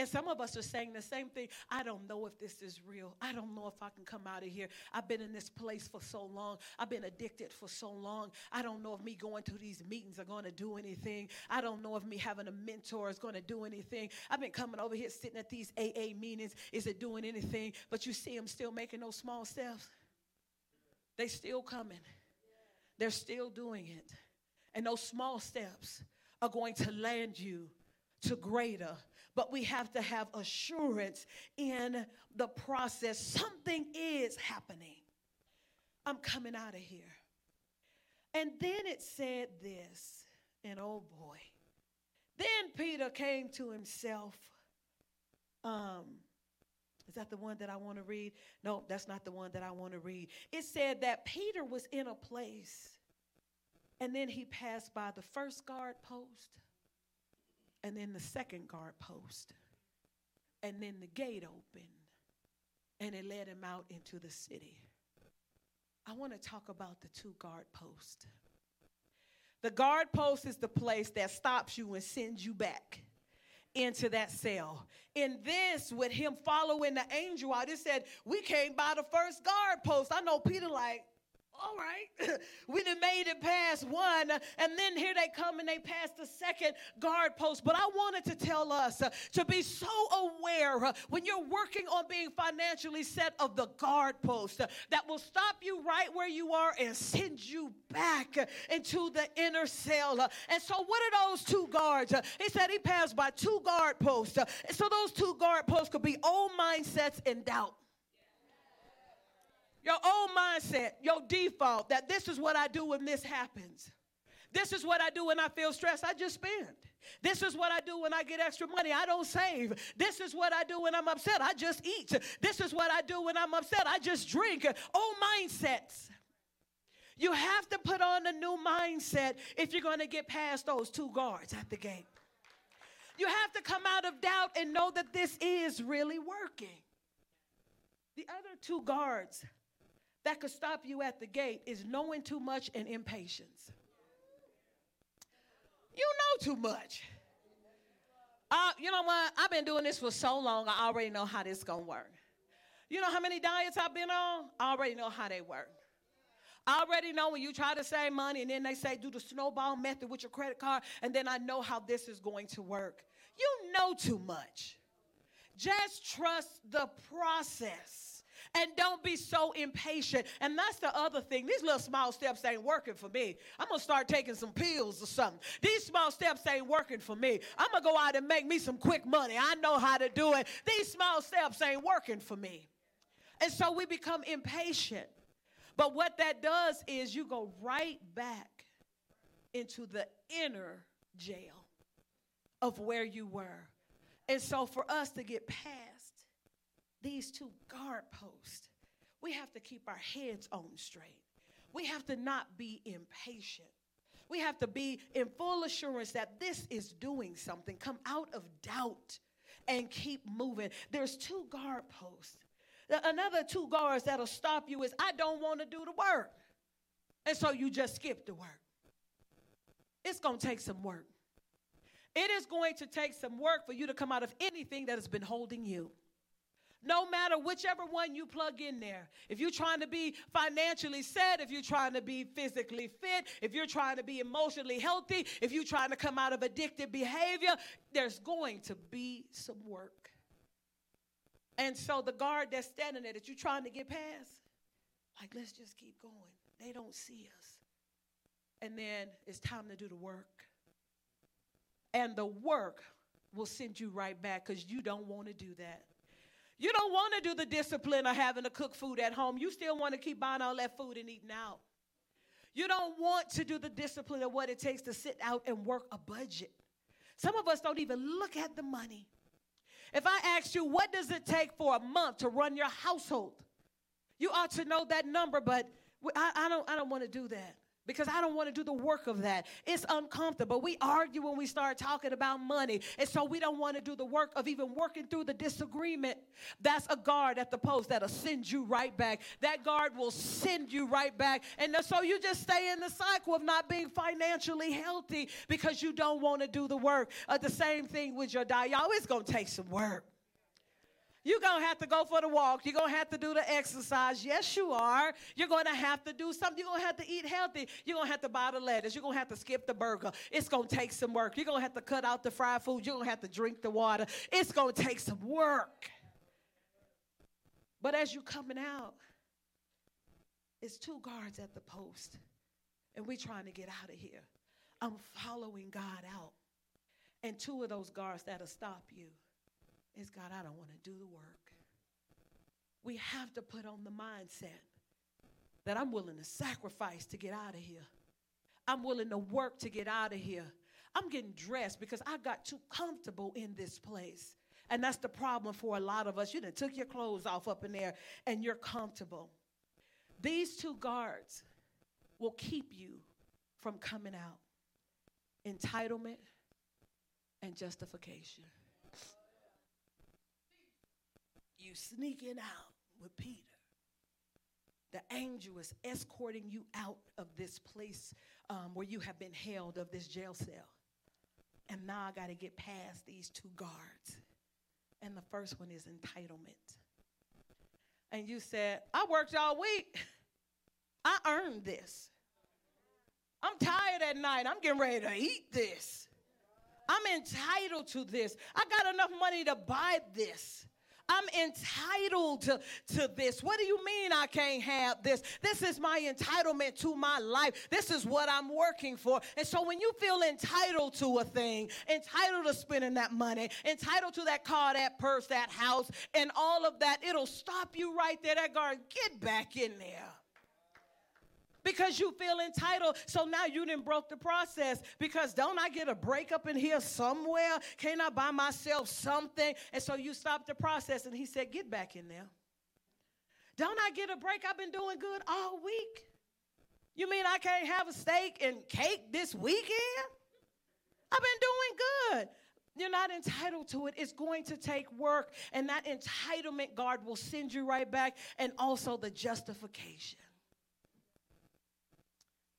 And some of us are saying the same thing. I don't know if this is real. I don't know if I can come out of here. I've been in this place for so long. I've been addicted for so long. I don't know if me going to these meetings are going to do anything. I don't know if me having a mentor is going to do anything. I've been coming over here sitting at these AA meetings. Is it doing anything? But you see them still making those small steps. They still coming. They're still doing it. And those small steps are going to land you to greater but we have to have assurance in the process. Something is happening. I'm coming out of here. And then it said this, and oh boy. Then Peter came to himself. Um, is that the one that I want to read? No, that's not the one that I want to read. It said that Peter was in a place, and then he passed by the first guard post and then the second guard post. And then the gate opened and it led him out into the city. I want to talk about the two guard posts. The guard post is the place that stops you and sends you back into that cell. In this, with him following the angel out, it said, We came by the first guard post. I know Peter, like, all right, we done made it past one, and then here they come and they pass the second guard post. But I wanted to tell us to be so aware when you're working on being financially set of the guard post that will stop you right where you are and send you back into the inner cell. And so, what are those two guards? He said he passed by two guard posts. so, those two guard posts could be old mindsets and doubt. Your old mindset, your default that this is what I do when this happens. This is what I do when I feel stressed. I just spend. This is what I do when I get extra money. I don't save. This is what I do when I'm upset. I just eat. This is what I do when I'm upset. I just drink. Old mindsets. You have to put on a new mindset if you're going to get past those two guards at the gate. You have to come out of doubt and know that this is really working. The other two guards that could stop you at the gate is knowing too much and impatience. You know too much. Uh, you know what? I've been doing this for so long, I already know how this going to work. You know how many diets I've been on? I already know how they work. I already know when you try to save money and then they say do the snowball method with your credit card, and then I know how this is going to work. You know too much. Just trust the process. And don't be so impatient. And that's the other thing. These little small steps ain't working for me. I'm going to start taking some pills or something. These small steps ain't working for me. I'm going to go out and make me some quick money. I know how to do it. These small steps ain't working for me. And so we become impatient. But what that does is you go right back into the inner jail of where you were. And so for us to get past these two guard posts, we have to keep our heads on straight. We have to not be impatient. We have to be in full assurance that this is doing something. Come out of doubt and keep moving. There's two guard posts. Another two guards that'll stop you is I don't want to do the work. And so you just skip the work. It's going to take some work. It is going to take some work for you to come out of anything that has been holding you. No matter whichever one you plug in there. If you're trying to be financially set, if you're trying to be physically fit, if you're trying to be emotionally healthy, if you're trying to come out of addictive behavior, there's going to be some work. And so the guard that's standing there that you're trying to get past, like, let's just keep going. They don't see us. And then it's time to do the work. And the work will send you right back because you don't want to do that. You don't want to do the discipline of having to cook food at home. You still want to keep buying all that food and eating out. You don't want to do the discipline of what it takes to sit out and work a budget. Some of us don't even look at the money. If I asked you, what does it take for a month to run your household? You ought to know that number, but I, I don't, I don't want to do that because I don't want to do the work of that. It's uncomfortable. We argue when we start talking about money, and so we don't want to do the work of even working through the disagreement. That's a guard at the post that'll send you right back. That guard will send you right back. And so you just stay in the cycle of not being financially healthy because you don't want to do the work. Uh, the same thing with your diet. Y'all, it's going to take some work. You're going to have to go for the walk. You're going to have to do the exercise. Yes, you are. You're going to have to do something. You're going to have to eat healthy. You're going to have to buy the lettuce. You're going to have to skip the burger. It's going to take some work. You're going to have to cut out the fried food. You're going to have to drink the water. It's going to take some work. But as you're coming out, it's two guards at the post, and we're trying to get out of here. I'm following God out. And two of those guards that'll stop you is God, I don't want to do the work. We have to put on the mindset that I'm willing to sacrifice to get out of here. I'm willing to work to get out of here. I'm getting dressed because I got too comfortable in this place. And that's the problem for a lot of us. You done took your clothes off up in there and you're comfortable. These two guards will keep you from coming out entitlement and justification you sneaking out with Peter. The angel is escorting you out of this place um, where you have been held, of this jail cell. And now I got to get past these two guards. And the first one is entitlement. And you said, I worked all week. I earned this. I'm tired at night. I'm getting ready to eat this. I'm entitled to this. I got enough money to buy this. I'm entitled to, to this. What do you mean I can't have this? This is my entitlement to my life. This is what I'm working for. And so when you feel entitled to a thing, entitled to spending that money, entitled to that car, that purse, that house, and all of that, it'll stop you right there. That guard, get back in there because you feel entitled. So now you didn't broke the process because don't I get a break up in here somewhere? Can't I buy myself something? And so you stopped the process. And he said, Get back in there. Don't I get a break? I've been doing good all week. You mean I can't have a steak and cake this weekend? I've been doing good. You're not entitled to it. It's going to take work. And that entitlement guard will send you right back. And also the justification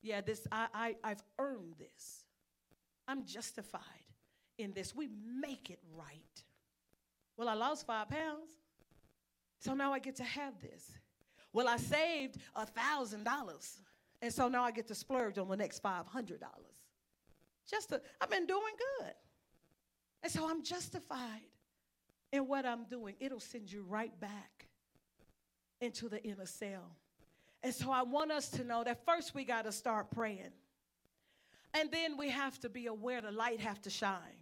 yeah, this I, I I've earned this. I'm justified in this. We make it right. Well, I lost five pounds, so now I get to have this. Well, I saved a thousand dollars, and so now I get to splurge on the next five hundred dollars. Just to, I've been doing good, and so I'm justified in what I'm doing. It'll send you right back into the inner cell. And so I want us to know that first we got to start praying. And then we have to be aware the light have to shine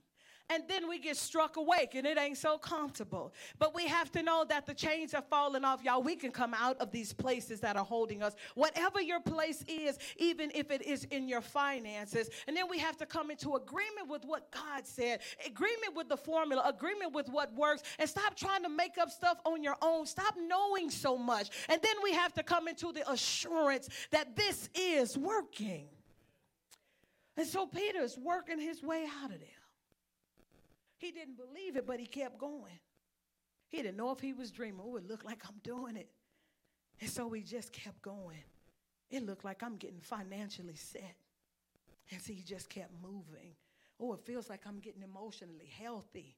and then we get struck awake and it ain't so comfortable. But we have to know that the chains are falling off, y'all. We can come out of these places that are holding us, whatever your place is, even if it is in your finances. And then we have to come into agreement with what God said, agreement with the formula, agreement with what works, and stop trying to make up stuff on your own. Stop knowing so much. And then we have to come into the assurance that this is working. And so Peter is working his way out of there. He didn't believe it, but he kept going. He didn't know if he was dreaming. Oh, it looked like I'm doing it. And so he just kept going. It looked like I'm getting financially set. And so he just kept moving. Oh, it feels like I'm getting emotionally healthy.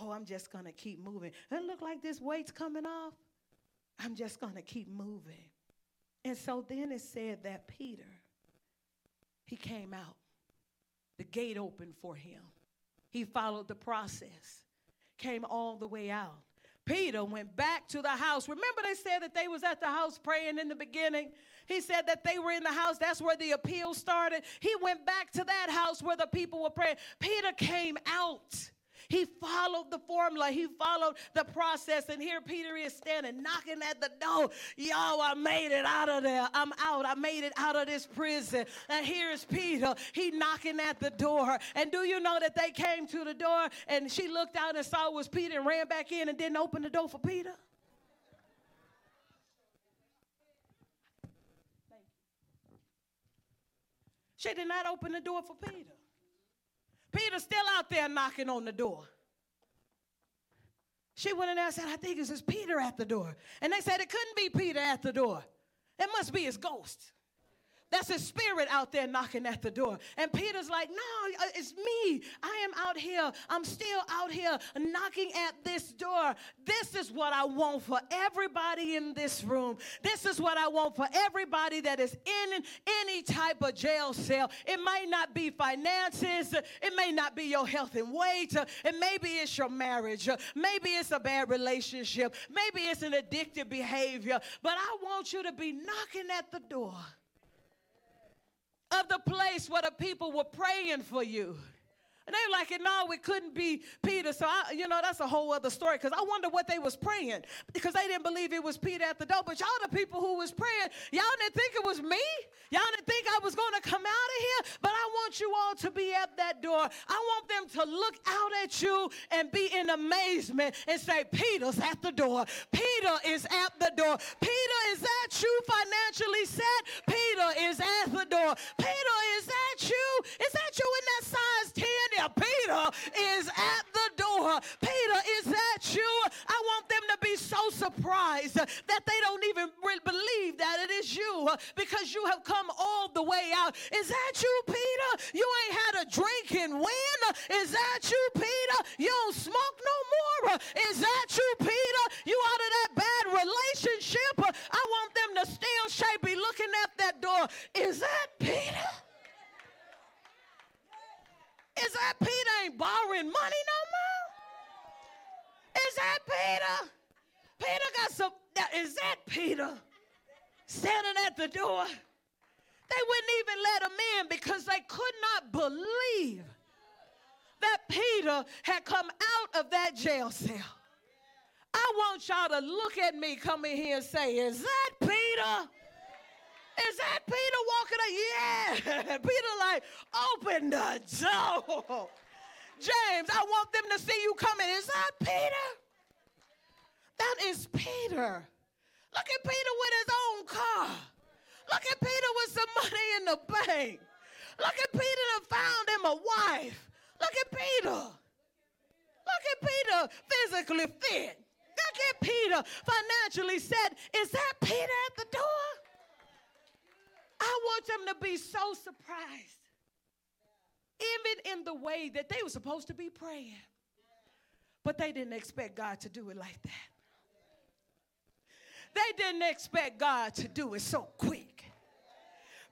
Oh, I'm just going to keep moving. It looked like this weight's coming off. I'm just going to keep moving. And so then it said that Peter, he came out. The gate opened for him. He followed the process, came all the way out. Peter went back to the house. Remember, they said that they was at the house praying in the beginning. He said that they were in the house. That's where the appeal started. He went back to that house where the people were praying. Peter came out. He followed the formula, he followed the process. And here Peter is standing, knocking at the door. Yo, I made it out of there. I'm out. I made it out of this prison. And here's Peter. He knocking at the door. And do you know that they came to the door and she looked out and saw it was Peter and ran back in and didn't open the door for Peter? She did not open the door for Peter. Still out there knocking on the door. She went in there and said, I think it's his Peter at the door. And they said it couldn't be Peter at the door. It must be his ghost. That's his spirit out there knocking at the door. And Peter's like, No, uh, it's me. I am out here. I'm still out here knocking at this door. This is what I want for everybody in this room. This is what I want for everybody that is in any type of jail cell. It might not be finances, it may not be your health and weight, and maybe it's your marriage, maybe it's a bad relationship, maybe it's an addictive behavior. But I want you to be knocking at the door of the place where the people were praying for you. And they were like, no, it couldn't be Peter. So, I, you know, that's a whole other story because I wonder what they was praying because they didn't believe it was Peter at the door. But y'all, the people who was praying, y'all didn't think it was me. Y'all didn't think I was going to come out of here. But I want you all to be at that door. I want them to look out at you and be in amazement and say, Peter's at the door. Peter is at the door. Peter is at you financially set. Peter is at the door. Peter is at you. Is that you in that size 10? Peter is at the door. Peter is at you. I want them to be so surprised that they don't even believe that it is you because you have come all the way out. Is that you, Peter? You ain't had a drink and win. Is that you, Peter? You don't smoke no more. Is that you, Peter? You out of that bad relationship? I want them to still shape be looking at that door. Is that Peter? Is that Peter ain't borrowing money no more? Is that Peter? Peter got some. Is that Peter standing at the door? They wouldn't even let him in because they could not believe that Peter had come out of that jail cell. I want y'all to look at me, come in here and say, Is that Peter? That Peter walking up? Yeah. Peter like, open the door. James, I want them to see you coming. Is that Peter? That is Peter. Look at Peter with his own car. Look at Peter with some money in the bank. Look at Peter that found him a wife. Look at Peter. Look at Peter physically fit. Look at Peter financially set. Is that Peter at the door? I want them to be so surprised, even in the way that they were supposed to be praying. But they didn't expect God to do it like that. They didn't expect God to do it so quick.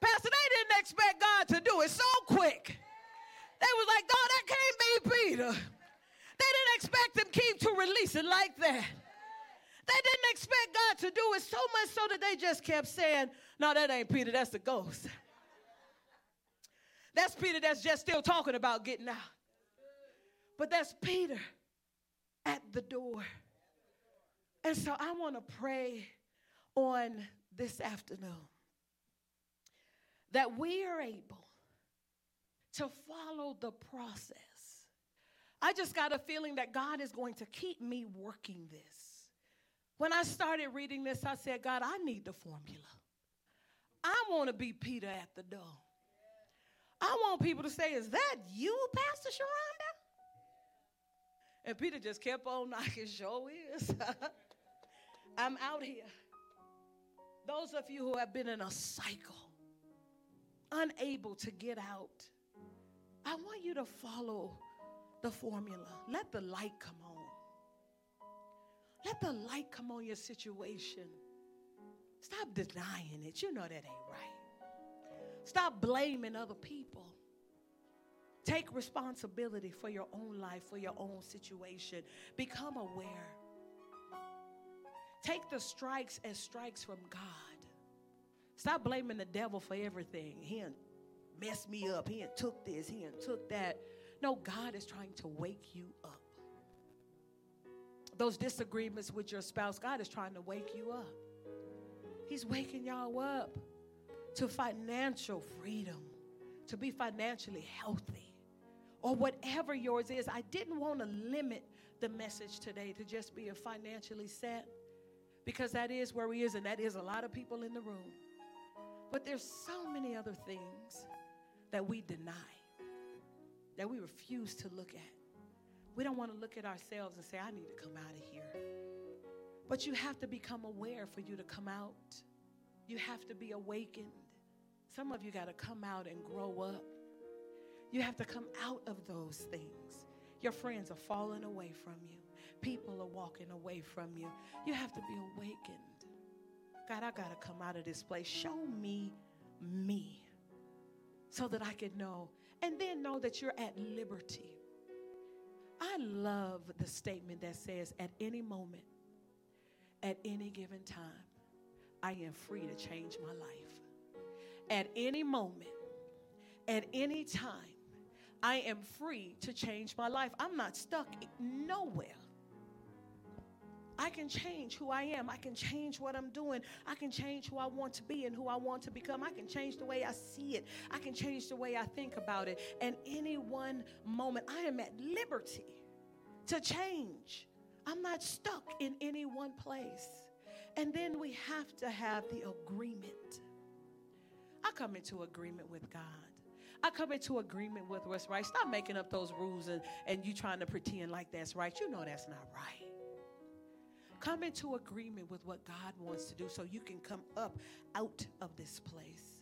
Pastor, they didn't expect God to do it so quick. They was like, God, that can't be Peter. They didn't expect him keep to release it like that. They didn't expect God to do it so much so that they just kept saying, No, that ain't Peter, that's the ghost. That's Peter that's just still talking about getting out. But that's Peter at the door. And so I want to pray on this afternoon that we are able to follow the process. I just got a feeling that God is going to keep me working this. When I started reading this, I said, God, I need the formula. I want to be Peter at the door. I want people to say, Is that you, Pastor Sharonda? And Peter just kept on knocking, sure is. I'm out here. Those of you who have been in a cycle, unable to get out, I want you to follow the formula. Let the light come on. Let the light come on your situation. Stop denying it. You know that ain't right. Stop blaming other people. Take responsibility for your own life, for your own situation. Become aware. Take the strikes as strikes from God. Stop blaming the devil for everything. He messed me up. He took this. He took that. No, God is trying to wake you up those disagreements with your spouse, God is trying to wake you up. He's waking y'all up to financial freedom, to be financially healthy, or whatever yours is. I didn't want to limit the message today to just be a financially set because that is where he is, and that is a lot of people in the room. But there's so many other things that we deny, that we refuse to look at. We don't want to look at ourselves and say, I need to come out of here. But you have to become aware for you to come out. You have to be awakened. Some of you got to come out and grow up. You have to come out of those things. Your friends are falling away from you, people are walking away from you. You have to be awakened. God, I got to come out of this place. Show me me so that I can know. And then know that you're at liberty. I love the statement that says, at any moment, at any given time, I am free to change my life. At any moment, at any time, I am free to change my life. I'm not stuck nowhere. I can change who I am. I can change what I'm doing. I can change who I want to be and who I want to become. I can change the way I see it. I can change the way I think about it. And any one moment, I am at liberty to change. I'm not stuck in any one place. And then we have to have the agreement. I come into agreement with God. I come into agreement with what's right. Stop making up those rules and, and you trying to pretend like that's right. You know that's not right. Come into agreement with what God wants to do so you can come up out of this place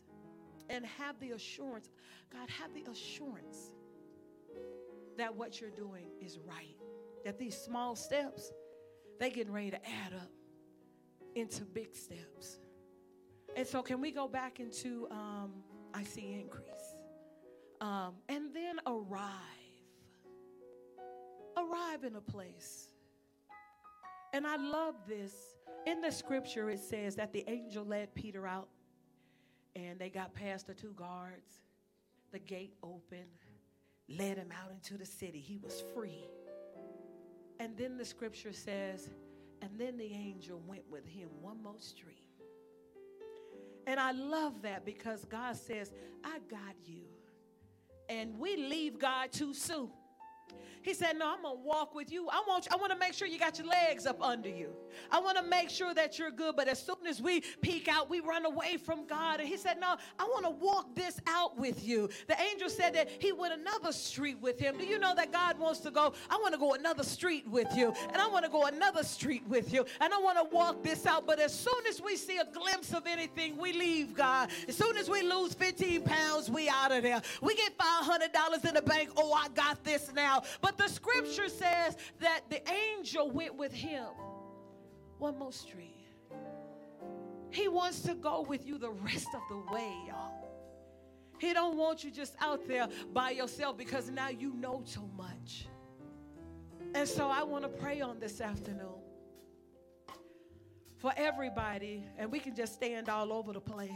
and have the assurance. God, have the assurance that what you're doing is right. That these small steps, they getting ready to add up into big steps. And so, can we go back into um, I see increase? Um, and then arrive. Arrive in a place. And I love this. In the scripture, it says that the angel led Peter out, and they got past the two guards. The gate opened, led him out into the city. He was free. And then the scripture says, and then the angel went with him one more street. And I love that because God says, I got you. And we leave God too soon. He said, No, I'm gonna walk with you. I want you, I want to make sure you got your legs up under you. I want to make sure that you're good. But as soon as we peek out, we run away from God. And he said, No, I want to walk this out with you. The angel said that he went another street with him. Do you know that God wants to go? I want to go another street with you, and I want to go another street with you, and I want to walk this out. But as soon as we see a glimpse of anything, we leave God. As soon as we lose 15 pounds, we out of there. We get $500 in the bank. Oh, I got this now. But the scripture says that the angel went with him one more street. He wants to go with you the rest of the way, y'all. He don't want you just out there by yourself because now you know so much. And so I want to pray on this afternoon for everybody, and we can just stand all over the place.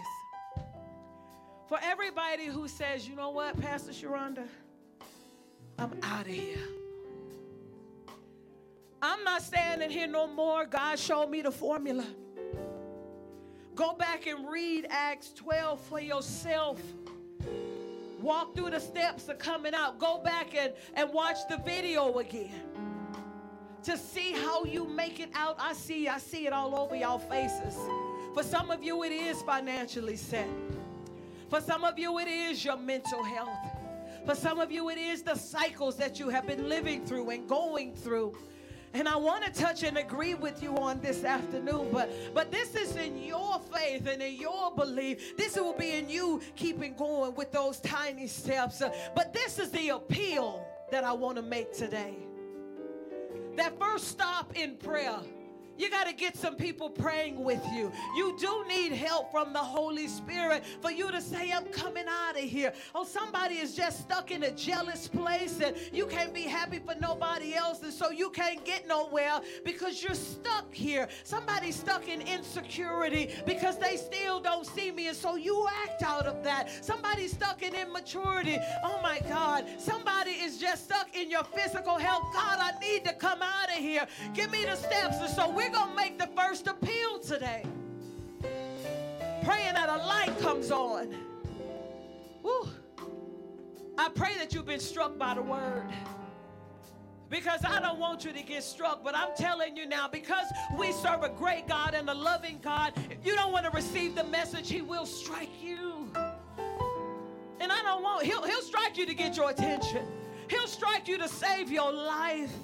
For everybody who says, you know what, Pastor Sharonda, I'm out of here. I'm not standing here no more. God showed me the formula. Go back and read Acts 12 for yourself. Walk through the steps of coming out. Go back and, and watch the video again to see how you make it out. I see, I see it all over y'all faces. For some of you, it is financially set. For some of you, it is your mental health. For some of you, it is the cycles that you have been living through and going through. And I want to touch and agree with you on this afternoon, but but this is in your faith and in your belief. This will be in you keeping going with those tiny steps. But this is the appeal that I want to make today. That first stop in prayer you got to get some people praying with you. You do need help from the Holy Spirit for you to say, I'm coming out of here. Oh, somebody is just stuck in a jealous place and you can't be happy for nobody else, and so you can't get nowhere because you're stuck here. Somebody's stuck in insecurity because they still don't see me, and so you act out of that. Somebody's stuck in immaturity. Oh my God. Somebody is just stuck in your physical health. God, I need to come out of here. Give me the steps. And so we're we're going to make the first appeal today. Praying that a light comes on. Woo. I pray that you've been struck by the word. Because I don't want you to get struck, but I'm telling you now, because we serve a great God and a loving God, if you don't want to receive the message, He will strike you. And I don't want he'll, he'll strike you to get your attention. He'll strike you to save your life.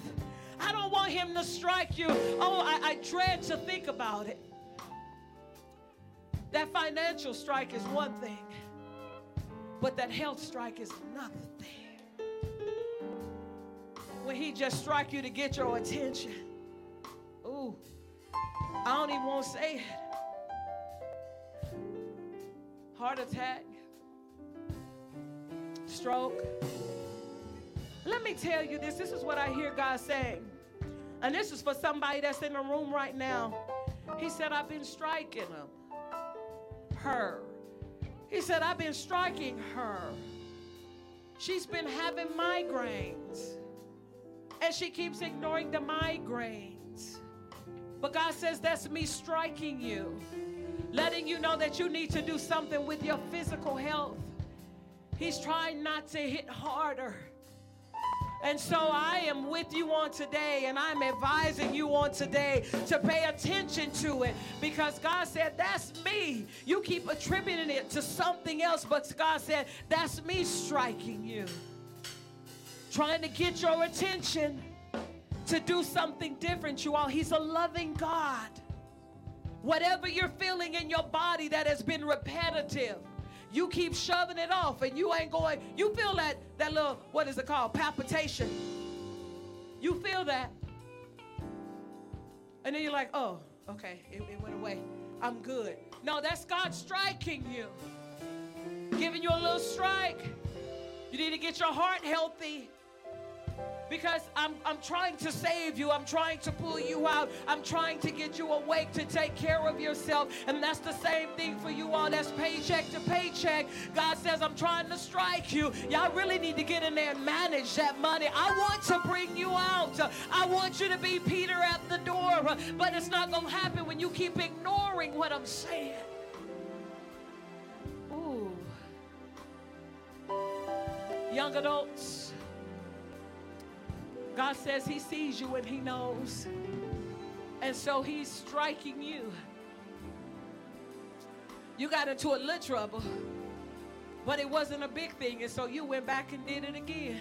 I don't want him to strike you. Oh, I, I dread to think about it. That financial strike is one thing, but that health strike is another thing. When he just strike you to get your attention. Ooh, I don't even want to say it. Heart attack, stroke. Let me tell you this. This is what I hear God saying. And this is for somebody that's in the room right now. He said, I've been striking him. Her. He said, I've been striking her. She's been having migraines. And she keeps ignoring the migraines. But God says, That's me striking you, letting you know that you need to do something with your physical health. He's trying not to hit harder. And so I am with you on today, and I'm advising you on today to pay attention to it because God said, That's me. You keep attributing it to something else, but God said, That's me striking you, trying to get your attention to do something different, you all. He's a loving God. Whatever you're feeling in your body that has been repetitive, you keep shoving it off and you ain't going, you feel that, that little, what is it called? Palpitation. You feel that. And then you're like, oh, okay, it, it went away. I'm good. No, that's God striking you, giving you a little strike. You need to get your heart healthy because I'm, I'm trying to save you. I'm trying to pull you out. I'm trying to get you awake to take care of yourself. And that's the same thing for you all. That's paycheck to paycheck. God says, I'm trying to strike you. Y'all really need to get in there and manage that money. I want to bring you out. I want you to be Peter at the door. But it's not going to happen when you keep ignoring what I'm saying. Ooh. Young adults God says He sees you and He knows. And so He's striking you. You got into a little trouble, but it wasn't a big thing. And so you went back and did it again.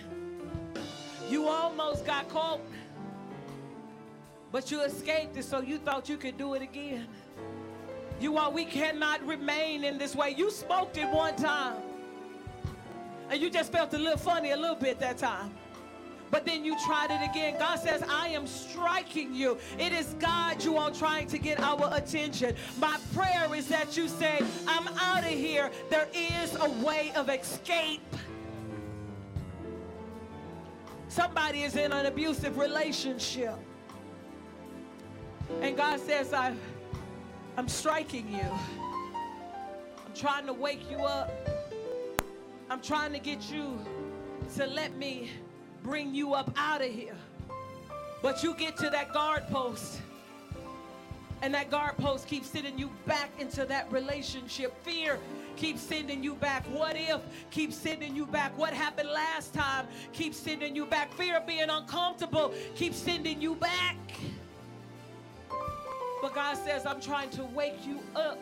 You almost got caught, but you escaped it, so you thought you could do it again. You are, we cannot remain in this way. You smoked it one time, and you just felt a little funny a little bit that time but then you tried it again. God says, I am striking you. It is God you are trying to get our attention. My prayer is that you say, I'm out of here. There is a way of escape. Somebody is in an abusive relationship. And God says, I, I'm striking you. I'm trying to wake you up. I'm trying to get you to let me bring you up out of here. But you get to that guard post, and that guard post keeps sending you back into that relationship. Fear keeps sending you back. What if keeps sending you back? What happened last time keeps sending you back. Fear of being uncomfortable keeps sending you back. But God says, I'm trying to wake you up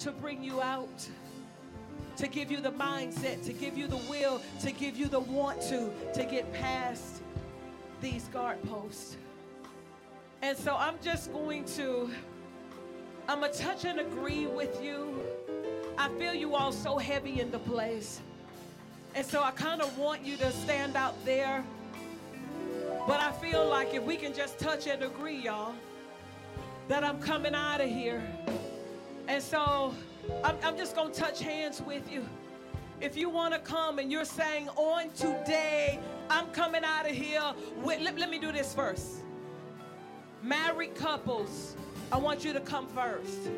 to bring you out to give you the mindset, to give you the will, to give you the want to, to get past these guard posts. And so I'm just going to, I'm going to touch and agree with you. I feel you all so heavy in the place. And so I kind of want you to stand out there. But I feel like if we can just touch and agree, y'all, that I'm coming out of here. And so I'm, I'm just going to touch hands with you. If you want to come and you're saying, on today, I'm coming out of here. Let, let me do this first. Married couples, I want you to come first.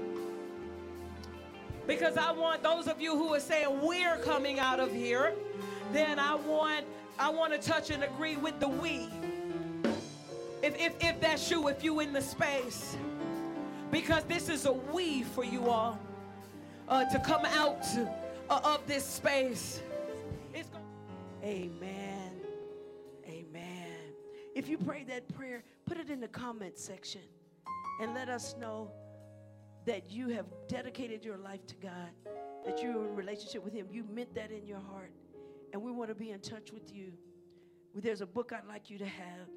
Because I want those of you who are saying we're coming out of here, then I want I want to touch and agree with the we. If, if, if that's you, if you in the space. Because this is a we for you all uh, to come out uh, of this space. Amen. Amen. If you pray that prayer, put it in the comment section and let us know that you have dedicated your life to God that you're in relationship with Him. You meant that in your heart. And we want to be in touch with you. There's a book I'd like you to have.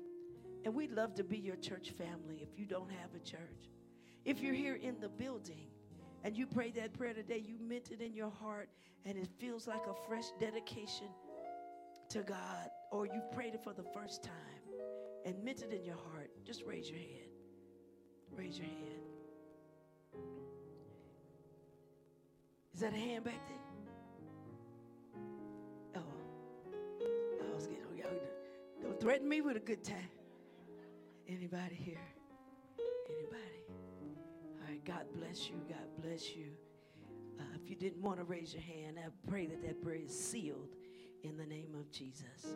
And we'd love to be your church family if you don't have a church. If you're here in the building and you prayed that prayer today, you meant it in your heart, and it feels like a fresh dedication to God, or you prayed it for the first time and meant it in your heart, just raise your hand. Raise your hand. Is that a hand back there? Oh, I was getting, don't threaten me with a good time. Anybody here? Anybody? God bless you. God bless you. Uh, if you didn't want to raise your hand, I pray that that prayer is sealed in the name of Jesus.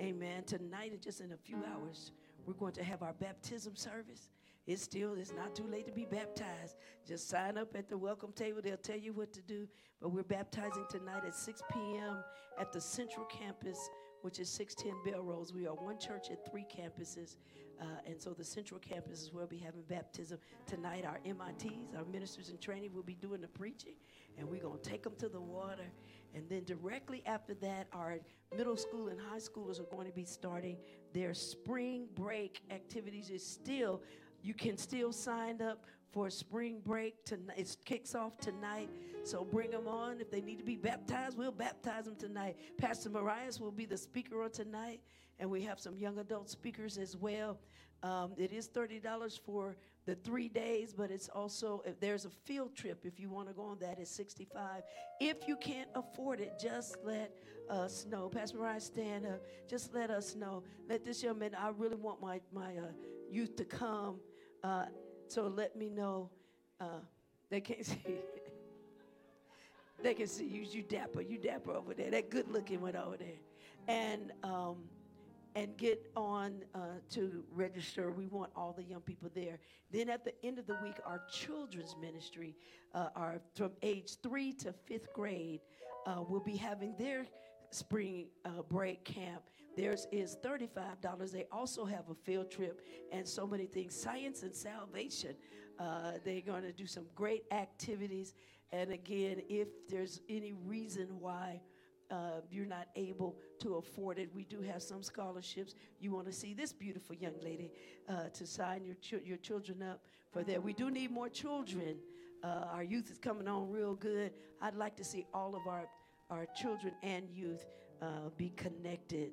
Amen. Tonight, just in a few hours, we're going to have our baptism service. It's still, it's not too late to be baptized. Just sign up at the welcome table. They'll tell you what to do. But we're baptizing tonight at 6 p.m. at the Central Campus, which is 610 Belrose. We are one church at three campuses. Uh, and so the Central Campus is where we'll be having baptism tonight. Our MITs, our ministers in training, will be doing the preaching. And we're going to take them to the water. And then directly after that, our middle school and high schoolers are going to be starting their spring break activities. It's still you can still sign up for spring break tonight. It kicks off tonight, so bring them on. If they need to be baptized, we'll baptize them tonight. Pastor Marias will be the speaker on tonight, and we have some young adult speakers as well. Um, it is thirty dollars for the three days, but it's also if there's a field trip if you want to go on that is sixty-five. If you can't afford it, just let us know. Pastor Marias, stand up. Just let us know. Let this young man. I really want my my uh, youth to come. Uh, so let me know. Uh, they can't see. they can see you. You dapper. You dapper over there. That good looking one over there. And um, and get on uh, to register. We want all the young people there. Then at the end of the week, our children's ministry uh, are from age three to fifth grade. Uh, will be having their spring uh, break camp. Theirs is $35. They also have a field trip and so many things. Science and salvation. Uh, they're going to do some great activities. And again, if there's any reason why uh, you're not able to afford it, we do have some scholarships. You want to see this beautiful young lady uh, to sign your, ch- your children up for that. We do need more children. Uh, our youth is coming on real good. I'd like to see all of our, our children and youth uh, be connected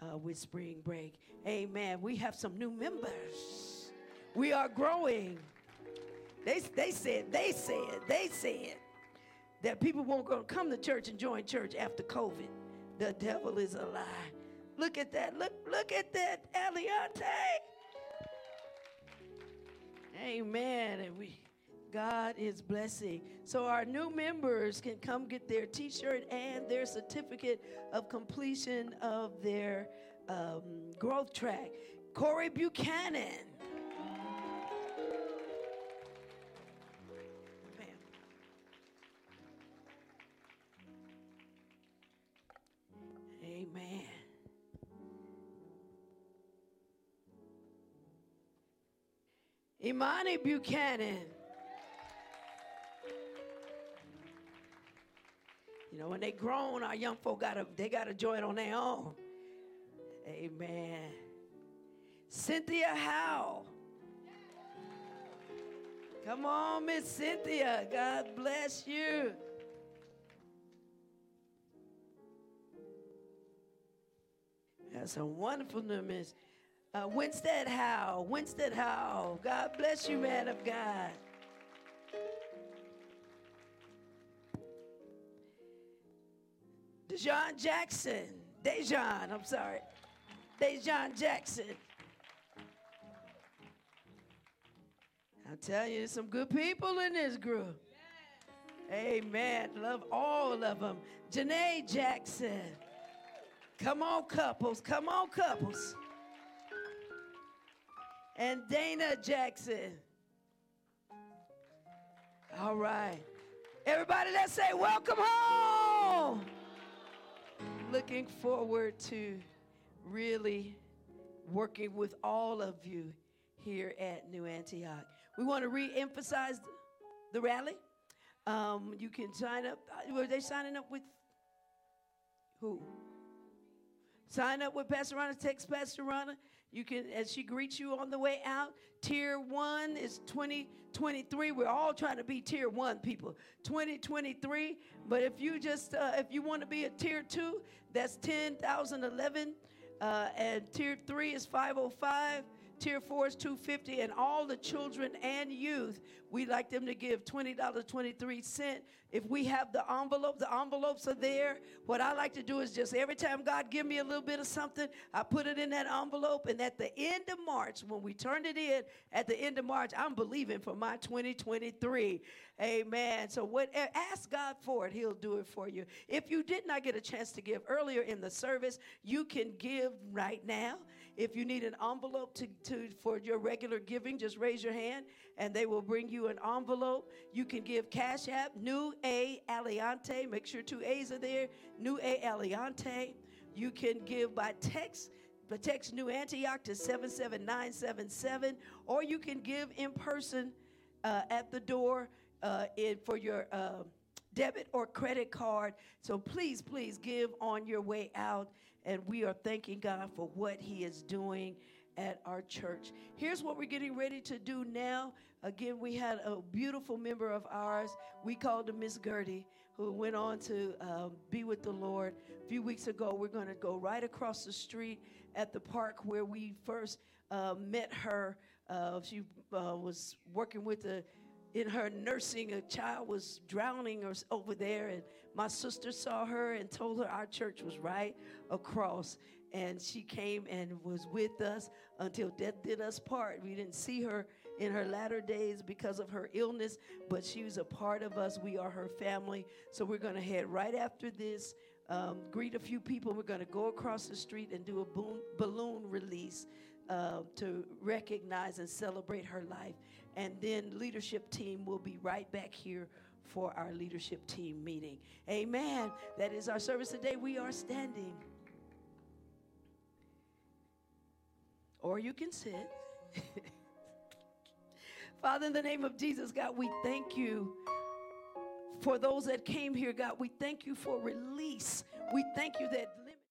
uh, with spring break. Amen. We have some new members. We are growing. They, they said, they said, they said that people won't go come to church and join church after COVID. The devil is a lie. Look at that. Look, look at that, Aliante. Amen. And we God is blessing. So our new members can come get their T-shirt and their certificate of completion of their um, growth track. Corey Buchanan. Imani Buchanan. You know, when they grown, our young folk gotta they gotta join on their own. Amen. Cynthia Howe. Come on, Miss Cynthia. God bless you. That's a wonderful news. Uh, Winstead Howe. Winstead Howe. God bless you, man of God. Dejon Jackson. Dejon, I'm sorry. Dejon Jackson. I'll tell you, some good people in this group. Amen. Love all of them. Janae Jackson. Come on, couples. Come on, couples. And Dana Jackson. All right. Everybody, let's say, Welcome home looking forward to really working with all of you here at New Antioch. We want to re emphasize the rally. Um, you can sign up. Uh, were they signing up with who? Sign up with Pastor Ronna. Text Pastor Ronna. You can, as she greets you on the way out. Tier one is 2023. We're all trying to be tier one people. 2023. But if you just, uh, if you want to be a tier two, that's 10,011. Uh, and tier three is 505. Tier four is 250 and all the children and youth, we like them to give $20.23. If we have the envelope, the envelopes are there. What I like to do is just every time God give me a little bit of something, I put it in that envelope. And at the end of March, when we turn it in at the end of March, I'm believing for my 2023. Amen. So what ask God for it, He'll do it for you. If you did not get a chance to give earlier in the service, you can give right now. If you need an envelope to, to, for your regular giving, just raise your hand and they will bring you an envelope. You can give Cash App, New A Aliante. Make sure two A's are there. New A Aliante. You can give by text. But text New Antioch to 77977, or you can give in person uh, at the door uh, in, for your uh, debit or credit card. So please, please give on your way out and we are thanking God for what He is doing at our church. Here's what we're getting ready to do now. Again, we had a beautiful member of ours. We called her Miss Gertie, who went on to um, be with the Lord. A few weeks ago, we're going to go right across the street at the park where we first uh, met her. Uh, she uh, was working with the in her nursing, a child was drowning or over there, and my sister saw her and told her our church was right across. And she came and was with us until death did us part. We didn't see her in her latter days because of her illness, but she was a part of us. We are her family. So we're going to head right after this, um, greet a few people. We're going to go across the street and do a boom, balloon release uh, to recognize and celebrate her life. And then leadership team will be right back here for our leadership team meeting. Amen. That is our service today. We are standing. Or you can sit. Father, in the name of Jesus, God, we thank you for those that came here, God. We thank you for release. We thank you that